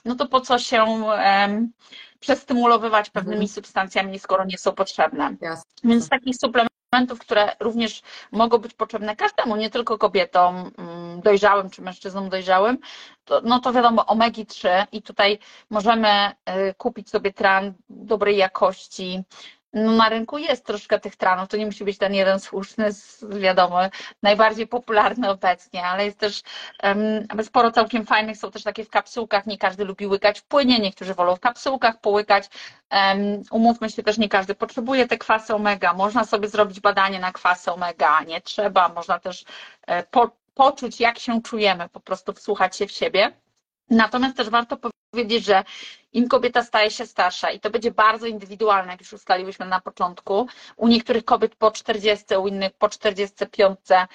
Speaker 2: no to po co się um, przestymulowywać pewnymi mhm. substancjami, skoro nie są potrzebne. Jasne. Więc takich suplementów, które również mogą być potrzebne każdemu, nie tylko kobietom mm, dojrzałym czy mężczyznom dojrzałym, to, no to wiadomo omegi-3 i tutaj możemy y, kupić sobie tran dobrej jakości, no na rynku jest troszkę tych tranów, to nie musi być ten jeden słuszny, wiadomo, najbardziej popularny obecnie, ale jest też um, sporo całkiem fajnych, są też takie w kapsułkach, nie każdy lubi łykać w płynie, niektórzy wolą w kapsułkach połykać, um, umówmy się też, nie każdy potrzebuje te kwasy omega, można sobie zrobić badanie na kwasy omega, nie trzeba, można też e, po, poczuć jak się czujemy, po prostu wsłuchać się w siebie. Natomiast też warto powiedzieć, że im kobieta staje się starsza i to będzie bardzo indywidualne, jak już ustaliłyśmy na początku. U niektórych kobiet po 40, u innych po 45. E,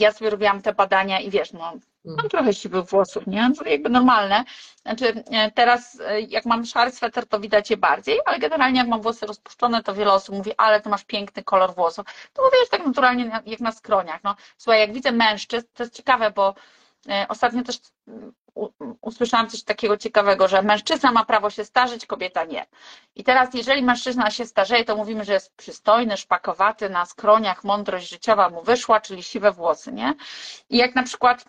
Speaker 2: ja sobie robiłam te badania i wiesz, no, mam mm. trochę siwych włosów, nie? To jakby normalne. Znaczy e, teraz e, jak mam szary sweter, to widać je bardziej, ale generalnie jak mam włosy rozpuszczone, to wiele osób mówi, ale ty masz piękny kolor włosów. To mówię, że tak naturalnie jak na skroniach. No, słuchaj, jak widzę mężczyzn, to jest ciekawe, bo ostatnio też usłyszałam coś takiego ciekawego, że mężczyzna ma prawo się starzyć, kobieta nie. I teraz, jeżeli mężczyzna się starzeje, to mówimy, że jest przystojny, szpakowaty, na skroniach mądrość życiowa mu wyszła, czyli siwe włosy, nie? I jak na przykład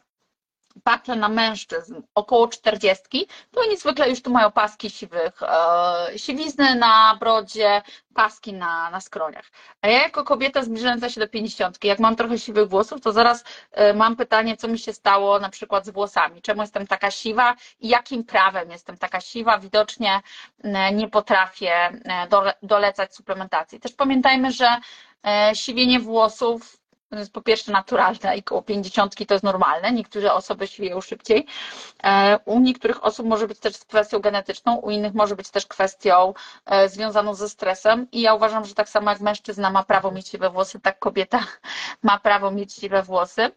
Speaker 2: patrzę na mężczyzn około czterdziestki, to oni zwykle już tu mają paski siwych, e, siwizny na brodzie, paski na, na skroniach. A ja jako kobieta zbliżająca się do pięćdziesiątki, jak mam trochę siwych włosów, to zaraz e, mam pytanie, co mi się stało na przykład z włosami, czemu jestem taka siwa i jakim prawem jestem taka siwa, widocznie e, nie potrafię dole, dolecać suplementacji. Też pamiętajmy, że siwienie włosów to jest po pierwsze naturalne i koło pięćdziesiątki to jest normalne. Niektóre osoby siwieją szybciej. E, u niektórych osób może być też kwestią genetyczną, u innych może być też kwestią e, związaną ze stresem. I ja uważam, że tak samo jak mężczyzna ma prawo mieć siwe włosy, tak kobieta [LAUGHS] ma prawo mieć siwe włosy.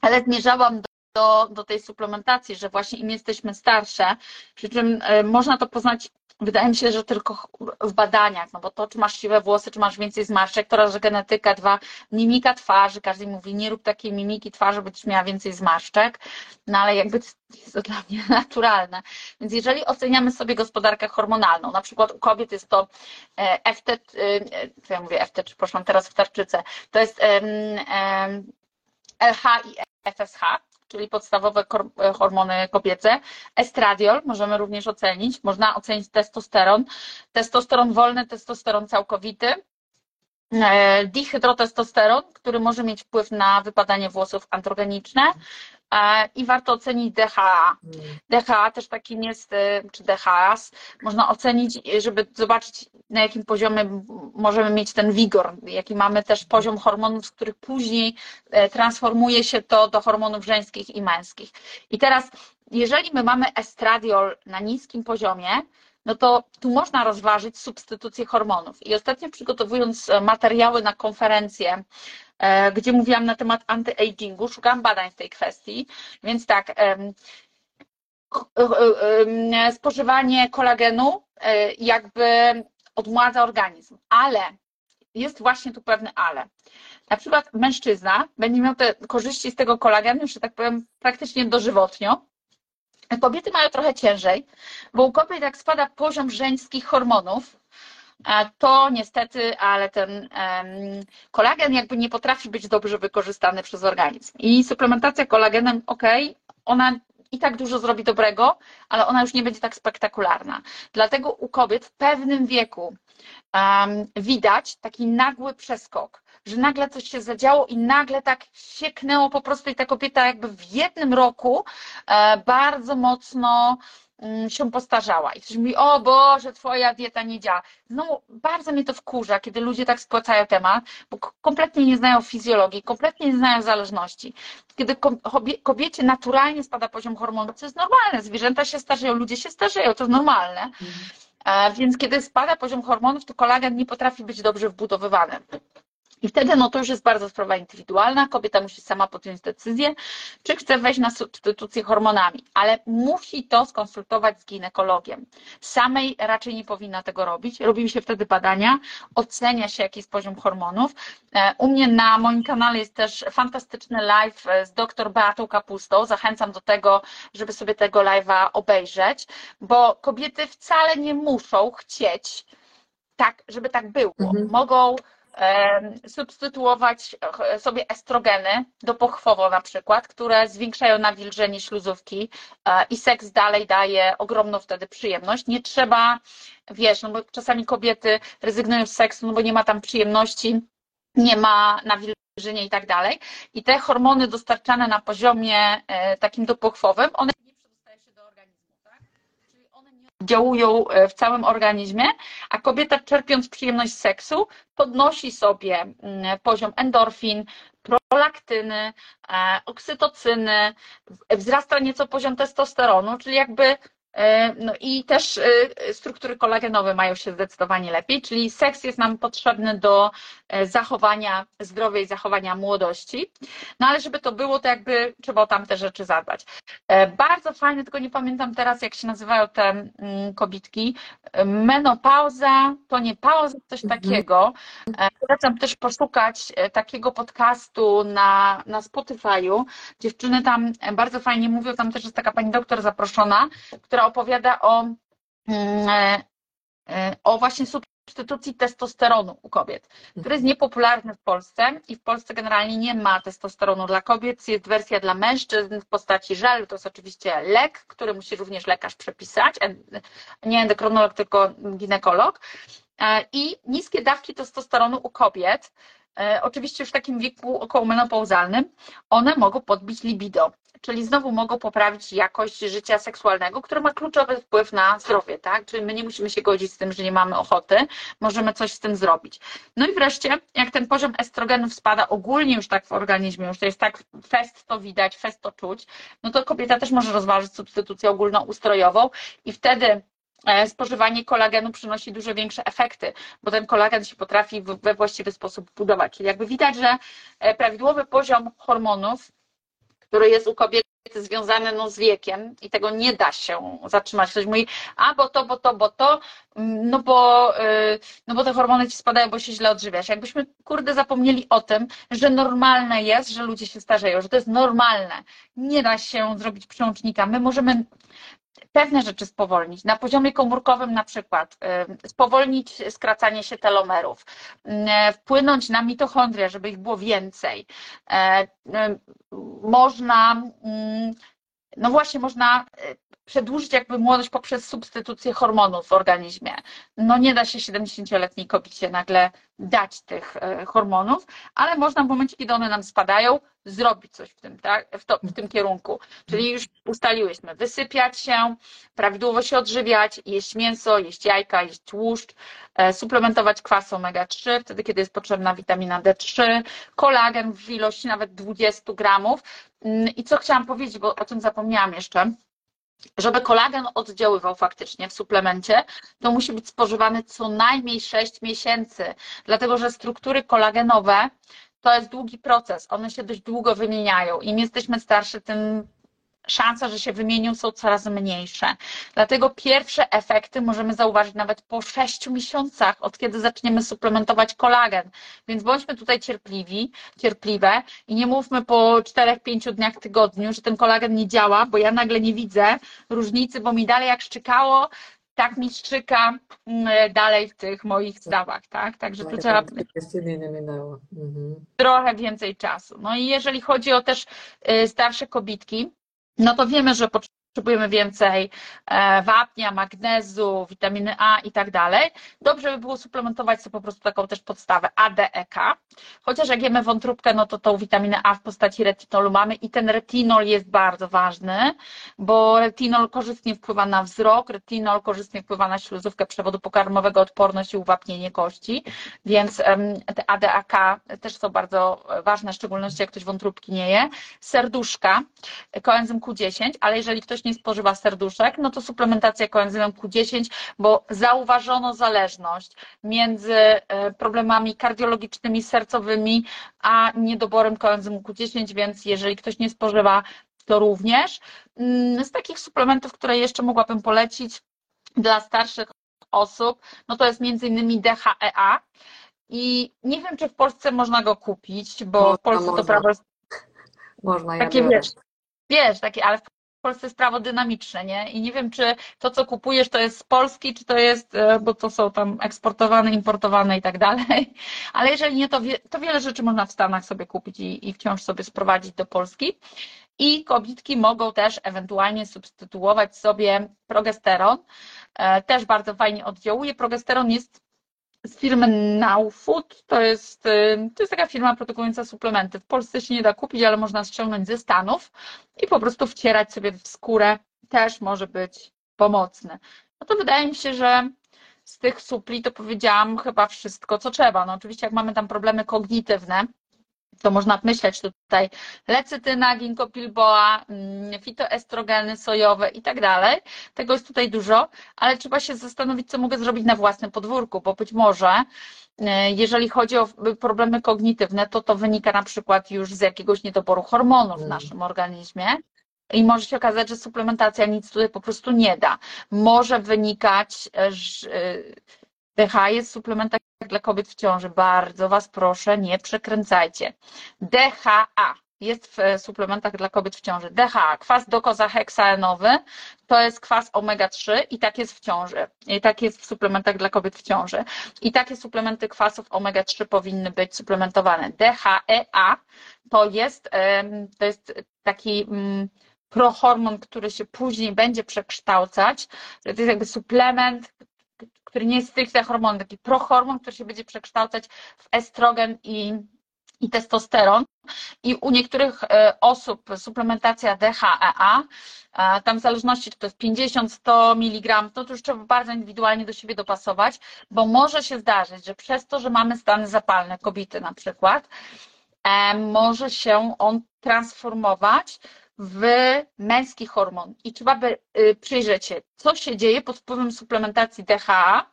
Speaker 2: Ale zmierzałam do do, do tej suplementacji, że właśnie im jesteśmy starsze, przy czym e, można to poznać Wydaje mi się, że tylko w badaniach, no bo to, czy masz siwe włosy, czy masz więcej zmarszczek, to raz, że genetyka, dwa, mimika twarzy, każdy mówi, nie rób takiej mimiki twarzy, będziesz miała więcej zmarszczek, no ale jakby jest to [LAUGHS] dla mnie naturalne. Więc jeżeli oceniamy sobie gospodarkę hormonalną, na przykład u kobiet jest to e, FT, e, co ja mówię FT, poszłam teraz w tarczycę, to jest LH i FSH, czyli podstawowe e, hormony kobiece. Estradiol możemy również ocenić. Można ocenić testosteron. Testosteron wolny, testosteron całkowity. E, dihydrotestosteron, który może mieć wpływ na wypadanie włosów androgeniczne i warto ocenić DHA.
Speaker 1: Mm.
Speaker 2: DHA też taki jest, e, czy DHAS, można ocenić, żeby zobaczyć na jakim poziomie możemy mieć ten wigor, jaki mamy też poziom hormonów, z których później e, transformuje się to do hormonów żeńskich i męskich. I teraz, jeżeli my mamy estradiol na niskim poziomie, no to tu można rozważyć substytucję hormonów. I ostatnio przygotowując materiały na konferencję, e, gdzie mówiłam na temat anti-agingu, szukałam badań w tej kwestii, więc tak, spożywanie kolagenu e, jakby odmładza organizm, ale jest właśnie tu pewne ale. Na przykład mężczyzna będzie miał te korzyści z tego kolagenu, że tak powiem, praktycznie dożywotnio, Kobiety mają trochę ciężej, bo u kobiet jak spada poziom żeńskich hormonów, e, to niestety, ale ten kolagen jakby nie potrafi być dobrze wykorzystany przez organizm. I suplementacja kolagenem, ok, ona i tak dużo zrobi dobrego, ale ona już nie będzie tak spektakularna. Dlatego u kobiet w pewnym wieku um, widać taki nagły przeskok że nagle coś się zadziało i nagle tak sieknęło po prostu i ta kobieta jakby w jednym roku e, bardzo mocno się postarzała. I ktoś mówi, o Boże, twoja dieta nie działa. Znowu bardzo mnie to wkurza, kiedy ludzie tak spłacają temat, bo kompletnie nie znają fizjologii, kompletnie nie znają zależności. Kiedy kobiecie naturalnie spada poziom hormonów, to jest normalne. Zwierzęta się starzeją, ludzie się starzeją, to jest normalne. Mhm. E, więc kiedy spada poziom hormonów, to kolagen nie potrafi być dobrze wbudowywany. I wtedy no to już jest bardzo sprawa indywidualna. Kobieta musi sama podjąć decyzję, czy chce wejść na substytucję hormonami, ale musi to skonsultować z ginekologiem. Samej raczej nie powinna tego robić. Robi się wtedy badania, ocenia się jaki jest poziom hormonów. E, u mnie na moim kanale jest też fantastyczny live e, z dr Beatą Kapustą. Zachęcam do tego, żeby sobie tego live'a obejrzeć, bo kobiety wcale nie muszą chcieć tak, żeby tak było. Mhm. Mogą substytuować sobie estrogeny dopochwowo na przykład, które zwiększają nawilżenie śluzówki e, i seks dalej daje ogromną wtedy przyjemność. Nie trzeba, wiesz, no bo czasami kobiety rezygnują z seksu, no bo nie ma tam przyjemności, nie ma nawilżenia i tak dalej. I te hormony dostarczane na poziomie e, takim dopochwowym, one działują e, w całym organizmie, a kobieta czerpiąc przyjemność z seksu podnosi sobie mm, poziom endorfin, prolaktyny, e, oksytocyny, wzrasta nieco poziom testosteronu, czyli jakby no i też e, struktury kolagenowe mają się zdecydowanie lepiej, czyli seks jest nam potrzebny do e, zachowania zdrowia i zachowania młodości. No ale żeby to było, to jakby trzeba o tamte rzeczy zadbać. Bardzo fajne, tylko nie pamiętam teraz, jak się nazywają te mm, kobitki. Menopauza, to nie pauza, coś mhm. takiego. Polecam też poszukać takiego podcastu na, na Spotify'u. Dziewczyny tam bardzo fajnie mówią, tam też jest taka pani doktor zaproszona, która która opowiada o, mm, e, e, o właśnie substytucji testosteronu u kobiet, który jest niepopularny w Polsce i w Polsce generalnie nie ma testosteronu dla kobiet, jest wersja dla mężczyzn w postaci żelu, to jest oczywiście lek, który musi również lekarz przepisać, nie endokrynolog, tylko ginekolog. E, i niskie dawki testosteronu u kobiet oczywiście już w takim wieku okołomenopauzalnym, one mogą podbić libido czyli znowu mogą poprawić jakość życia seksualnego, które ma kluczowy wpływ na zdrowie, tak? Czyli my nie musimy się godzić z tym, że nie mamy ochoty, możemy coś z tym zrobić. No i wreszcie, jak ten poziom estrogenów spada ogólnie już tak w organizmie, już to jest tak fest to widać, fest to czuć, no to kobieta też może rozważyć substytucję ogólnoustrojową i wtedy e, spożywanie kolagenu przynosi dużo większe efekty, bo ten kolagen się potrafi we właściwy sposób budować. Czyli jakby widać, że e, prawidłowy poziom hormonów który jest u kobiety związany no, z wiekiem i tego nie da się zatrzymać. Ktoś mówi, a bo to, bo to, bo to, no bo, y, no bo te hormony ci spadają, bo się źle odżywiasz. Jakbyśmy, kurde, zapomnieli o tym, że normalne jest, że ludzie się starzeją, że to jest normalne. Nie da się zrobić przełącznika. My możemy pewne rzeczy spowolnić. Na poziomie komórkowym na przykład y, spowolnić skracanie się telomerów, y, wpłynąć na mitochondrie, żeby ich było więcej. Y, można, no właśnie, można przedłużyć jakby młodość poprzez substytucję hormonów w organizmie. No nie da się 70-letniej kobiecie nagle dać tych e, hormonów, ale można w momencie, kiedy one nam spadają, zrobić coś w tym, tak? w, to, w tym kierunku. Czyli już ustaliłyśmy, wysypiać się, prawidłowo się odżywiać, jeść mięso, jeść jajka, jeść tłuszcz, e, suplementować kwas omega-3, wtedy kiedy jest potrzebna witamina D3, kolagen w ilości nawet 20 gramów. Mm, I co chciałam powiedzieć, bo o tym zapomniałam jeszcze, żeby kolagen oddziaływał faktycznie w suplemencie, to musi być spożywany co najmniej 6 miesięcy, dlatego że struktury kolagenowe to jest długi proces, one się dość długo wymieniają. Im jesteśmy starsi, tym szanse, że się wymienią, są coraz mniejsze. Dlatego pierwsze efekty możemy zauważyć nawet po 6 miesiącach, od kiedy zaczniemy suplementować kolagen. Więc bądźmy tutaj cierpliwi, cierpliwe i nie mówmy po 4-5 dniach w tygodniu, że ten kolagen nie działa, bo ja nagle nie widzę różnicy, bo mi dalej jak szczekało, tak mi szczyka mm, dalej w tych moich stawach, tak? Także tu trzeba.
Speaker 1: Mhm.
Speaker 2: trochę więcej czasu. No i jeżeli chodzi o też y, starsze kobitki, no to wiemy, że potrzebujemy więcej e, wapnia, magnezu, witaminy A i tak dalej. Dobrze by było suplementować sobie po prostu taką też podstawę ADEK. Chociaż jak jemy wątróbkę, no to tą witaminę A w postaci retinolu mamy i ten retinol jest bardzo ważny, bo retinol korzystnie wpływa na wzrok, retinol korzystnie wpływa na śluzówkę przewodu pokarmowego, odporność i uwapnienie kości, więc te ADAK też są bardzo ważne, w szczególności jak ktoś wątróbki nie je. Serduszka, koenzym Q10, ale jeżeli ktoś nie spożywa serduszek, no to suplementacja koenzymem Q10, bo zauważono zależność między e, problemami kardiologicznymi, sercowymi, a niedoborem koenzymu Q10, więc jeżeli ktoś nie spożywa, to również. Mm, z takich suplementów, które jeszcze mogłabym polecić dla starszych osób, no to jest między innymi DHEA. I nie wiem, czy w Polsce można go kupić, bo
Speaker 1: Można,
Speaker 2: w Polsce
Speaker 1: można.
Speaker 2: to prawo jest
Speaker 1: Można, ja
Speaker 2: takie,
Speaker 1: biorę.
Speaker 2: wiesz, wiesz, takie, ale w Polsce jest prawo dynamiczne, nie? I nie wiem, czy to, co kupujesz, to jest z Polski, czy to jest, e, bo to są tam eksportowane, importowane i tak dalej. [LAUGHS] Ale jeżeli nie, to, wie, to wiele rzeczy można w Stanach sobie kupić i, i wciąż sobie sprowadzić do Polski. I kobietki mogą też ewentualnie substytuować sobie progesteron. E, Też bardzo fajnie oddziałuje. Progesteron jest z firmy Now Food. To jest, y, to jest taka firma produkująca suplementy. W Polsce się nie da kupić, ale można ściągnąć ze Stanów i po prostu wcierać sobie w skórę. Też może być pomocne. No to wydaje mi się, że z tych supli to powiedziałam chyba wszystko, co trzeba. No oczywiście jak mamy tam problemy kognitywne, to można myśleć tutaj lecytyna, ginkgo biloba, mm, fitoestrogeny sojowe i tak dalej. Tego jest tutaj dużo, ale trzeba się zastanowić, co mogę zrobić na własnym podwórku, bo być może e, jeżeli chodzi o problemy kognitywne, to to wynika na przykład już z jakiegoś niedoboru hormonów w
Speaker 1: Mm.
Speaker 2: naszym organizmie. I może się okazać, że suplementacja nic tutaj po prostu nie da. Może wynikać, że DHA jest w suplementach dla kobiet w ciąży. Bardzo Was proszę, nie przekręcajcie. DHA jest w e, suplementach dla kobiet w ciąży. DHA, kwas dokozaheksaenowy, to jest kwas omega-3 i tak jest w ciąży. I tak jest w suplementach dla kobiet w ciąży. I takie suplementy kwasów omega-3 powinny być suplementowane. DHEA to jest, to jest taki mm, prohormon, który się później będzie przekształcać. To jest jakby suplement, który nie jest stricte hormonem, taki prohormon, który się będzie przekształcać w estrogen i, i testosteron. I u niektórych e, osób suplementacja DHEA, tam w zależności, czy to jest 50-100 mg, no to już trzeba bardzo indywidualnie do siebie dopasować, bo może się zdarzyć, że przez to, że mamy stany zapalne, kobiety na przykład, e, może się on transformować w męski hormon i trzeba by y, przyjrzeć się, co się dzieje pod wpływem suplementacji DHA.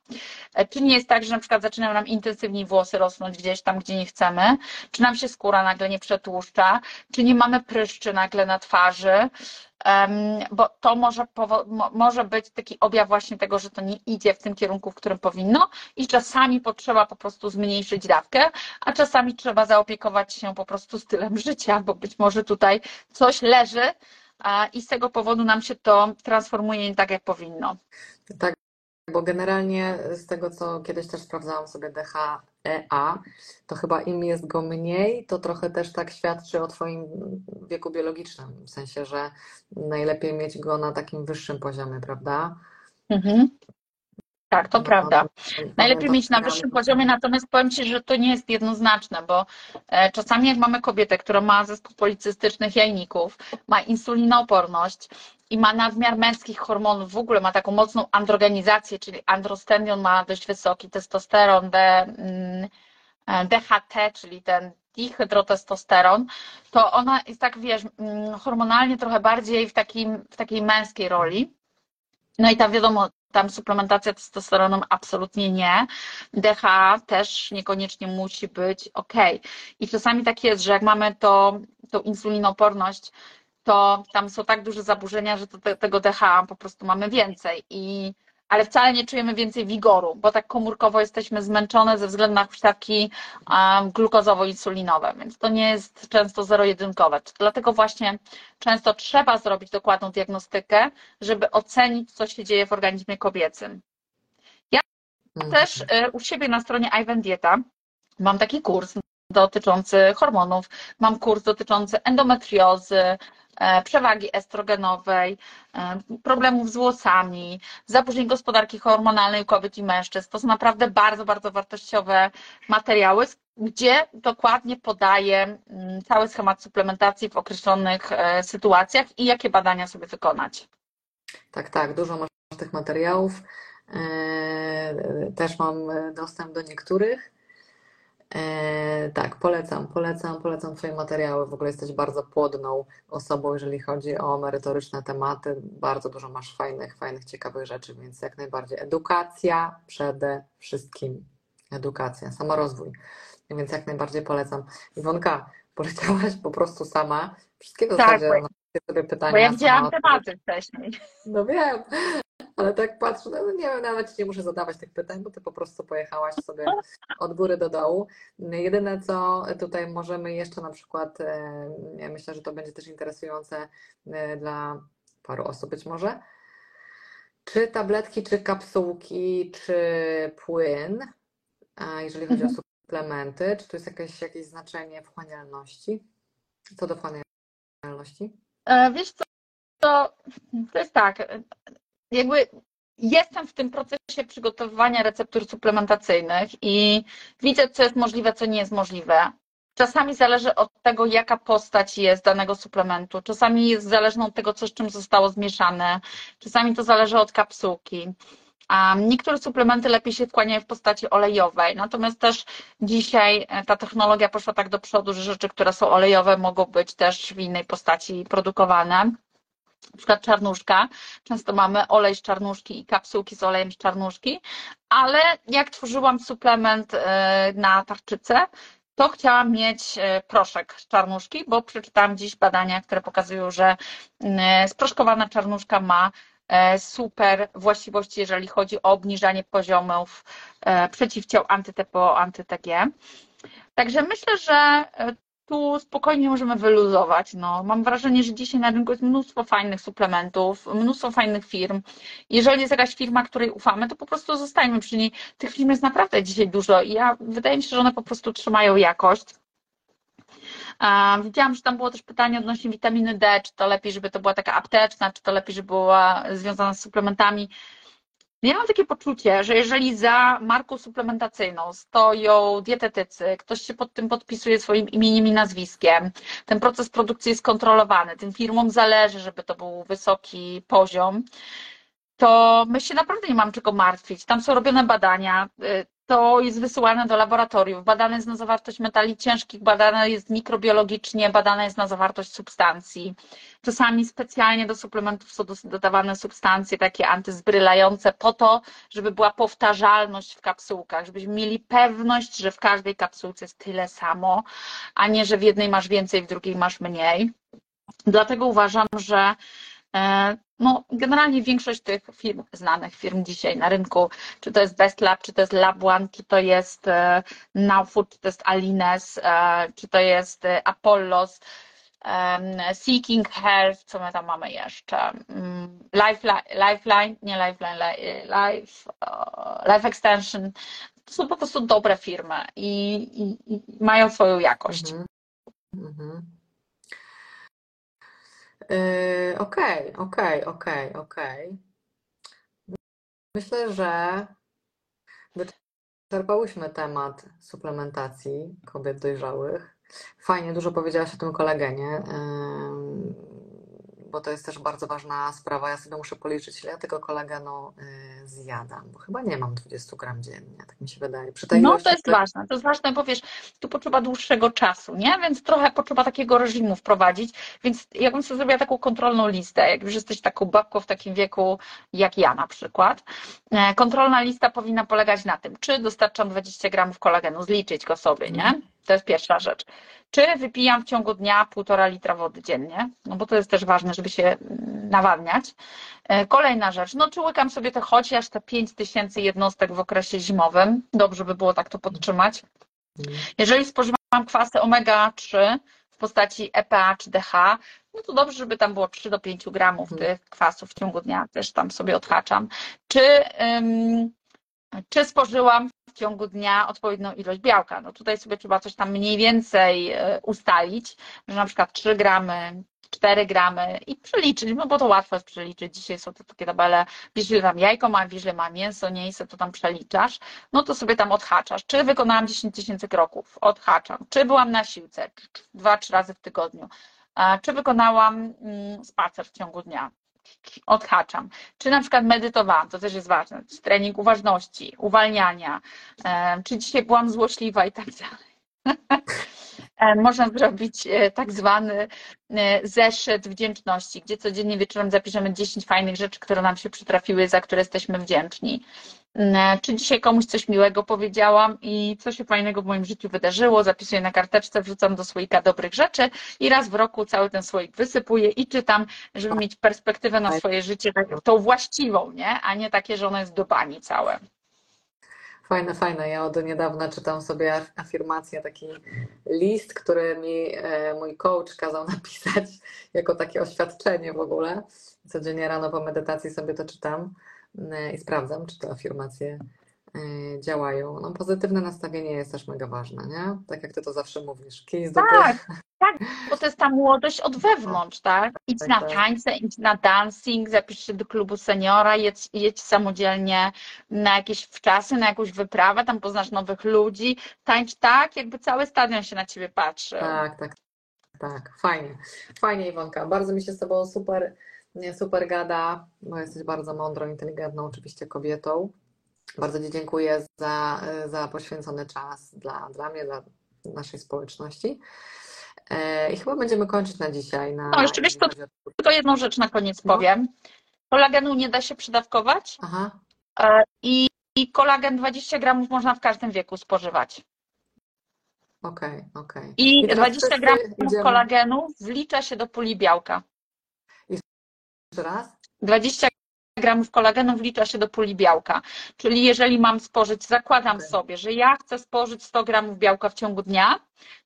Speaker 2: E, Czy nie jest tak, że na przykład zaczynają nam intensywniej włosy rosnąć gdzieś tam, gdzie nie chcemy, czy nam się skóra nagle nie przetłuszcza, czy nie mamy pryszczy nagle na twarzy, bo to może, może być taki objaw właśnie tego, że to nie idzie w tym kierunku, w którym powinno i czasami potrzeba po prostu zmniejszyć dawkę, a czasami trzeba zaopiekować się po prostu stylem życia, bo być może tutaj coś leży i z tego powodu nam się to transformuje nie tak, jak powinno.
Speaker 1: Tak bo generalnie z tego, co kiedyś też sprawdzałam sobie DHEA, to chyba im jest go mniej, to trochę też tak świadczy o Twoim wieku biologicznym, w sensie, że najlepiej mieć go na takim wyższym poziomie, prawda?
Speaker 2: Mhm. Tak, to prawda. Najlepiej mieć na wyższym poziomie, natomiast powiem Ci, że to nie jest jednoznaczne, bo e, czasami jak mamy kobietę, która ma zespół policystycznych jajników, ma insulinooporność i ma nadmiar męskich hormonów, w ogóle ma taką mocną androgenizację, czyli androstenion ma dość wysoki, testosteron, D, mm, e, DHT, czyli ten dihydrotestosteron, to ona jest tak, wiesz, mm, hormonalnie trochę bardziej w, takim, w takiej męskiej roli. No i tam wiadomo, tam suplementacja testosteronem absolutnie nie. DHA też niekoniecznie musi być ok. I czasami tak jest, że jak mamy to, tą insulinoporność, to tam są tak duże zaburzenia, że to, te, tego DHA po prostu mamy więcej. I, ale wcale nie czujemy więcej wigoru, bo tak komórkowo jesteśmy zmęczone ze względu na huśtawki glukozowo-insulinowe, więc to nie jest często zero-jedynkowe. Dlatego właśnie często trzeba zrobić dokładną diagnostykę, żeby ocenić, co się dzieje w organizmie kobiecym.
Speaker 1: Mhm.
Speaker 2: Też y, u siebie na stronie Ivan Dieta mam taki kurs dotyczący hormonów, mam kurs dotyczący endometriozy, przewagi estrogenowej, e, problemów z włosami, zaburzeń gospodarki hormonalnej u kobiet i mężczyzn. To są naprawdę bardzo, bardzo wartościowe materiały, gdzie dokładnie podaję mm, cały schemat suplementacji w określonych e, sytuacjach i jakie badania sobie wykonać.
Speaker 1: Tak, tak, dużo masz tych materiałów. E, Też mam dostęp do niektórych. E, Tak, polecam, polecam, polecam Twoje materiały. W ogóle jesteś bardzo płodną osobą, jeżeli chodzi o merytoryczne tematy. Bardzo dużo masz fajnych, fajnych, ciekawych rzeczy, więc jak najbardziej edukacja przede wszystkim. Edukacja, samorozwój. Więc jak najbardziej polecam. Iwonka, poleciałaś po prostu sama. Wszystkie w
Speaker 2: Tak,
Speaker 1: zasadzie
Speaker 2: bo-
Speaker 1: na sobie pytania
Speaker 2: Bo ja widziałam tematy wcześniej.
Speaker 1: No wiem, ale tak patrzę, no nie wiem, nawet ci nie muszę zadawać tych pytań, bo ty po prostu pojechałaś sobie od góry do dołu. Jedyne, co tutaj możemy jeszcze na przykład, e, ja myślę, że to będzie też interesujące e, dla paru osób być może, czy tabletki, czy kapsułki, czy płyn, a jeżeli chodzi o
Speaker 2: Mhm.
Speaker 1: suplementy, czy tu jest jakieś, jakieś znaczenie wchłanialności? Co do wchłanialności?
Speaker 2: E, Wiesz co, to, to jest tak, jakby jestem w tym procesie przygotowywania receptur suplementacyjnych i widzę, co jest możliwe, co nie jest możliwe. Czasami zależy od tego, jaka postać jest danego suplementu. Czasami jest zależne od tego, co z czym zostało zmieszane. Czasami to zależy od kapsułki. Niektóre suplementy lepiej się wkłaniają w postaci olejowej, natomiast też dzisiaj e, ta technologia poszła tak do przodu, że rzeczy, które są olejowe, mogą być też w innej postaci produkowane. Na przykład czarnuszka. Często mamy olej z czarnuszki i kapsułki z olejem z czarnuszki, ale jak tworzyłam suplement e, na tarczycę, to chciałam mieć e, proszek z czarnuszki, bo przeczytałam dziś badania, które pokazują, że mm, sproszkowana czarnuszka ma e, super właściwości, jeżeli chodzi o obniżanie poziomów e, przeciwciał antyTPO, anty-TG. Także myślę, że e, tu spokojnie możemy wyluzować. No, mam wrażenie, że dzisiaj na rynku jest mnóstwo fajnych suplementów, mnóstwo fajnych firm. Jeżeli jest jakaś firma, której ufamy, to po prostu zostajmy przy niej. Tych firm jest naprawdę dzisiaj dużo i ja wydaje mi się, że one po prostu trzymają jakość. Widziałam, że tam było też pytanie odnośnie witaminy D, czy to lepiej, żeby to była taka apteczna, czy to lepiej, żeby była związana z suplementami. Ja mam takie poczucie, że jeżeli za marką suplementacyjną stoją dietetycy, ktoś się pod tym podpisuje swoim imieniem i nazwiskiem, ten proces produkcji jest kontrolowany, tym firmom zależy, żeby to był wysoki poziom, to my się naprawdę nie mamy czego martwić. Tam są robione badania, y, to jest wysyłane do laboratoriów, badane jest na zawartość metali ciężkich, badane jest mikrobiologicznie, badana jest na zawartość substancji. Czasami specjalnie do suplementów są dodawane substancje takie antyzbrylające po to, żeby była powtarzalność w kapsułkach, żebyśmy mieli pewność, że w każdej kapsułce jest tyle samo, a nie, że w jednej masz więcej, w drugiej masz mniej. Dlatego uważam, że e, no, generalnie większość tych firm, znanych firm dzisiaj na rynku, czy to jest Best Lab, czy to jest Lab One, czy to jest e, Now Food, czy to jest Alines, e, czy to jest e, Apollos, Seeking Health, co my tam mamy jeszcze, Mm, Lifeline, lifeline nie Lifeline, Life, Life Extension. To są po prostu dobre firmy i, i, i mają swoją jakość.
Speaker 1: Mhm. Yy, Okej, okej, okej, okej. Myślę, że wyczerpałyśmy temat suplementacji kobiet dojrzałych. Fajnie, dużo powiedziałaś o tym kolagenie, ym, bo to jest też bardzo ważna sprawa. Ja sobie muszę policzyć, ile ja tego kolagenu y, zjadam, bo chyba nie mam 20 gram dziennie, tak mi się wydaje. Przy tej
Speaker 2: No to jest
Speaker 1: które-
Speaker 2: ważne, to jest ważne, bo wiesz, tu potrzeba dłuższego czasu, nie? Więc trochę potrzeba takiego reżimu wprowadzić, więc ja bym sobie zrobiła taką kontrolną listę, jak już jesteś taką babką w takim wieku jak ja na przykład. E, Kontrolna lista powinna polegać na tym, czy dostarczam 20 gramów kolagenu, zliczyć go sobie, nie? To jest pierwsza rzecz. Czy wypijam w ciągu dnia półtora litra wody dziennie, no bo to jest też ważne, żeby się mm, nawadniać. E, Kolejna rzecz, no czy łykam sobie te chociaż te 5000 jednostek w okresie zimowym, dobrze by było tak to podtrzymać. Jeżeli spożywam kwasy omega-3 w postaci EPA czy DH, no to dobrze, żeby tam było 3 do 5 gramów
Speaker 1: Mhm.
Speaker 2: tych kwasów w ciągu dnia, też tam sobie odhaczam. Czy, ym, czy spożyłam ciągu dnia odpowiednią ilość białka? No tutaj sobie trzeba coś tam mniej więcej e, ustalić, że na przykład 3 gramy, 4 gramy i przeliczyć, no bo to łatwo jest przeliczyć. Dzisiaj są to takie tabele, wiesz ile tam jajko ma, wiesz ile ma mięso, nie i to tam przeliczasz, no to sobie tam odhaczasz. Czy wykonałam 10 tysięcy kroków? Odhaczam. Czy byłam na siłce? Dwa, trzy razy w tygodniu. Czy wykonałam mm, spacer w ciągu dnia? Odhaczam. Czy na przykład medytowałam, to też jest ważne, czy trening uważności, uwalniania, e, czy dzisiaj byłam złośliwa i tak dalej. [LAUGHS] E, Można zrobić e, tak zwany zeszyt wdzięczności, gdzie codziennie wieczorem zapiszemy 10 fajnych rzeczy, które nam się przytrafiły, za które jesteśmy wdzięczni. Mm, Czy dzisiaj komuś coś miłego powiedziałam i co się fajnego w moim życiu wydarzyło, zapisuję na karteczce, wrzucam do słoika dobrych rzeczy i raz w roku cały ten słoik wysypuję i czytam, żeby mieć perspektywę na swoje życie, tą właściwą, nie? a nie takie, że ono jest do bani całe.
Speaker 1: Fajne, fajne. Ja od niedawna czytam sobie af- afirmację, taki list, który mi e, mój coach kazał [LAUGHS] napisać jako takie oświadczenie w ogóle. Codziennie rano po medytacji sobie to czytam e, i sprawdzam, czy te afirmacje e, działają. No, pozytywne nastawienie jest też mega ważne, nie? Tak jak ty to zawsze mówisz. Kij z dupy.
Speaker 2: Tak, tak, bo to jest ta [LAUGHS] młodość od wewnątrz, tak? Idź
Speaker 1: Tak,
Speaker 2: na
Speaker 1: tak.
Speaker 2: tańce, idź na dancing, zapisz się do klubu seniora, jedź, jedź samodzielnie na jakieś wczasy, na jakąś wyprawę, tam poznasz nowych ludzi, tańcz tak, jakby cały stadion się na ciebie patrzy.
Speaker 1: Tak, tak, tak. Fajnie. Fajnie, Iwonka. Bardzo mi się z Tobą super, super gada, bo jesteś bardzo mądrą, inteligentną oczywiście kobietą. Bardzo Ci dziękuję za, za poświęcony czas dla, dla mnie, dla naszej społeczności. E, I chyba będziemy kończyć na dzisiaj. Na,
Speaker 2: No, jeszcze wiesz co?
Speaker 1: jeżeli chodzi o-
Speaker 2: Tylko jedną rzecz na koniec
Speaker 1: No.
Speaker 2: powiem. Kolagenu nie da się przydawkować
Speaker 1: Aha,
Speaker 2: e, i, i kolagen 20 gramów można w każdym wieku spożywać.
Speaker 1: okej, okej.
Speaker 2: I,
Speaker 1: I teraz
Speaker 2: 20
Speaker 1: wszyscy
Speaker 2: gramów
Speaker 1: idziemy-
Speaker 2: kolagenu wlicza się do puli białka.
Speaker 1: Jeszcze raz?
Speaker 2: 20 gramów kolagenu wlicza się do puli białka. Czyli jeżeli mam spożyć, zakładam sobie, że ja chcę spożyć 100 gramów białka w ciągu dnia,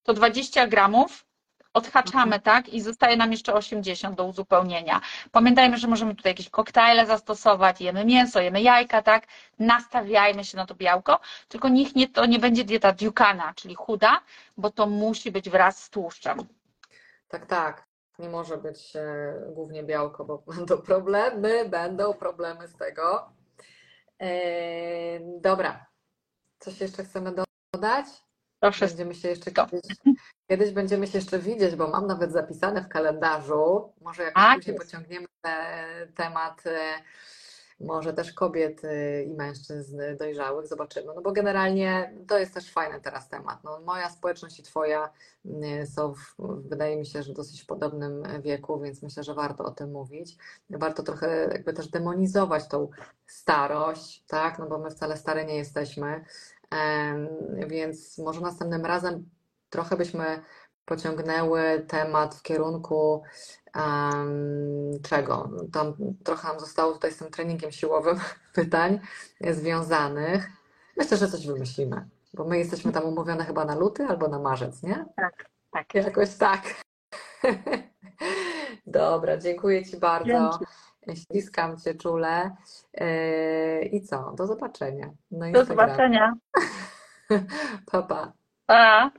Speaker 2: to 20 gramów odhaczamy, tak? I zostaje nam jeszcze 80 do uzupełnienia. Pamiętajmy, że możemy tutaj jakieś koktajle zastosować, jemy mięso, jemy jajka, tak? Nastawiajmy się na to białko, tylko niech nie, to nie będzie dieta Ducana, czyli chuda, bo to musi być wraz z tłuszczem.
Speaker 1: Tak, tak. Nie może być e, głównie białko, bo [LAUGHS] będą problemy, będą problemy z tego. E, dobra. Coś jeszcze chcemy dodać?
Speaker 2: Proszę.
Speaker 1: Będziemy się jeszcze kiedyś, kiedyś będziemy się jeszcze widzieć, bo mam nawet zapisane w kalendarzu. Może jakoś
Speaker 2: Tak
Speaker 1: później pociągniemy te, temat e, może też kobiet e, i mężczyzn dojrzałych, zobaczymy. No bo generalnie to jest też fajny teraz temat. No, moja społeczność i twoja e, są, w, wydaje mi się, że dosyć podobnym wieku, więc myślę, że warto o tym mówić. Warto trochę jakby też demonizować tą starość, tak? No bo my wcale stare nie jesteśmy. Więc może następnym razem trochę byśmy pociągnęły temat w kierunku em, czego? Tam trochę nam zostało tutaj z tym treningiem siłowym [LAUGHS] pytań związanych. Myślę, że coś wymyślimy, bo my jesteśmy tam umówione chyba na luty albo na marzec, nie?
Speaker 2: Tak, tak.
Speaker 1: Jakoś tak. [LAUGHS] Dobra, dziękuję Ci bardzo.
Speaker 2: Dzięki.
Speaker 1: Ściskam Cię czule. Yy, I co? Do zobaczenia. No
Speaker 2: Do zobaczenia. [LAUGHS]
Speaker 1: Pa, pa.
Speaker 2: Pa.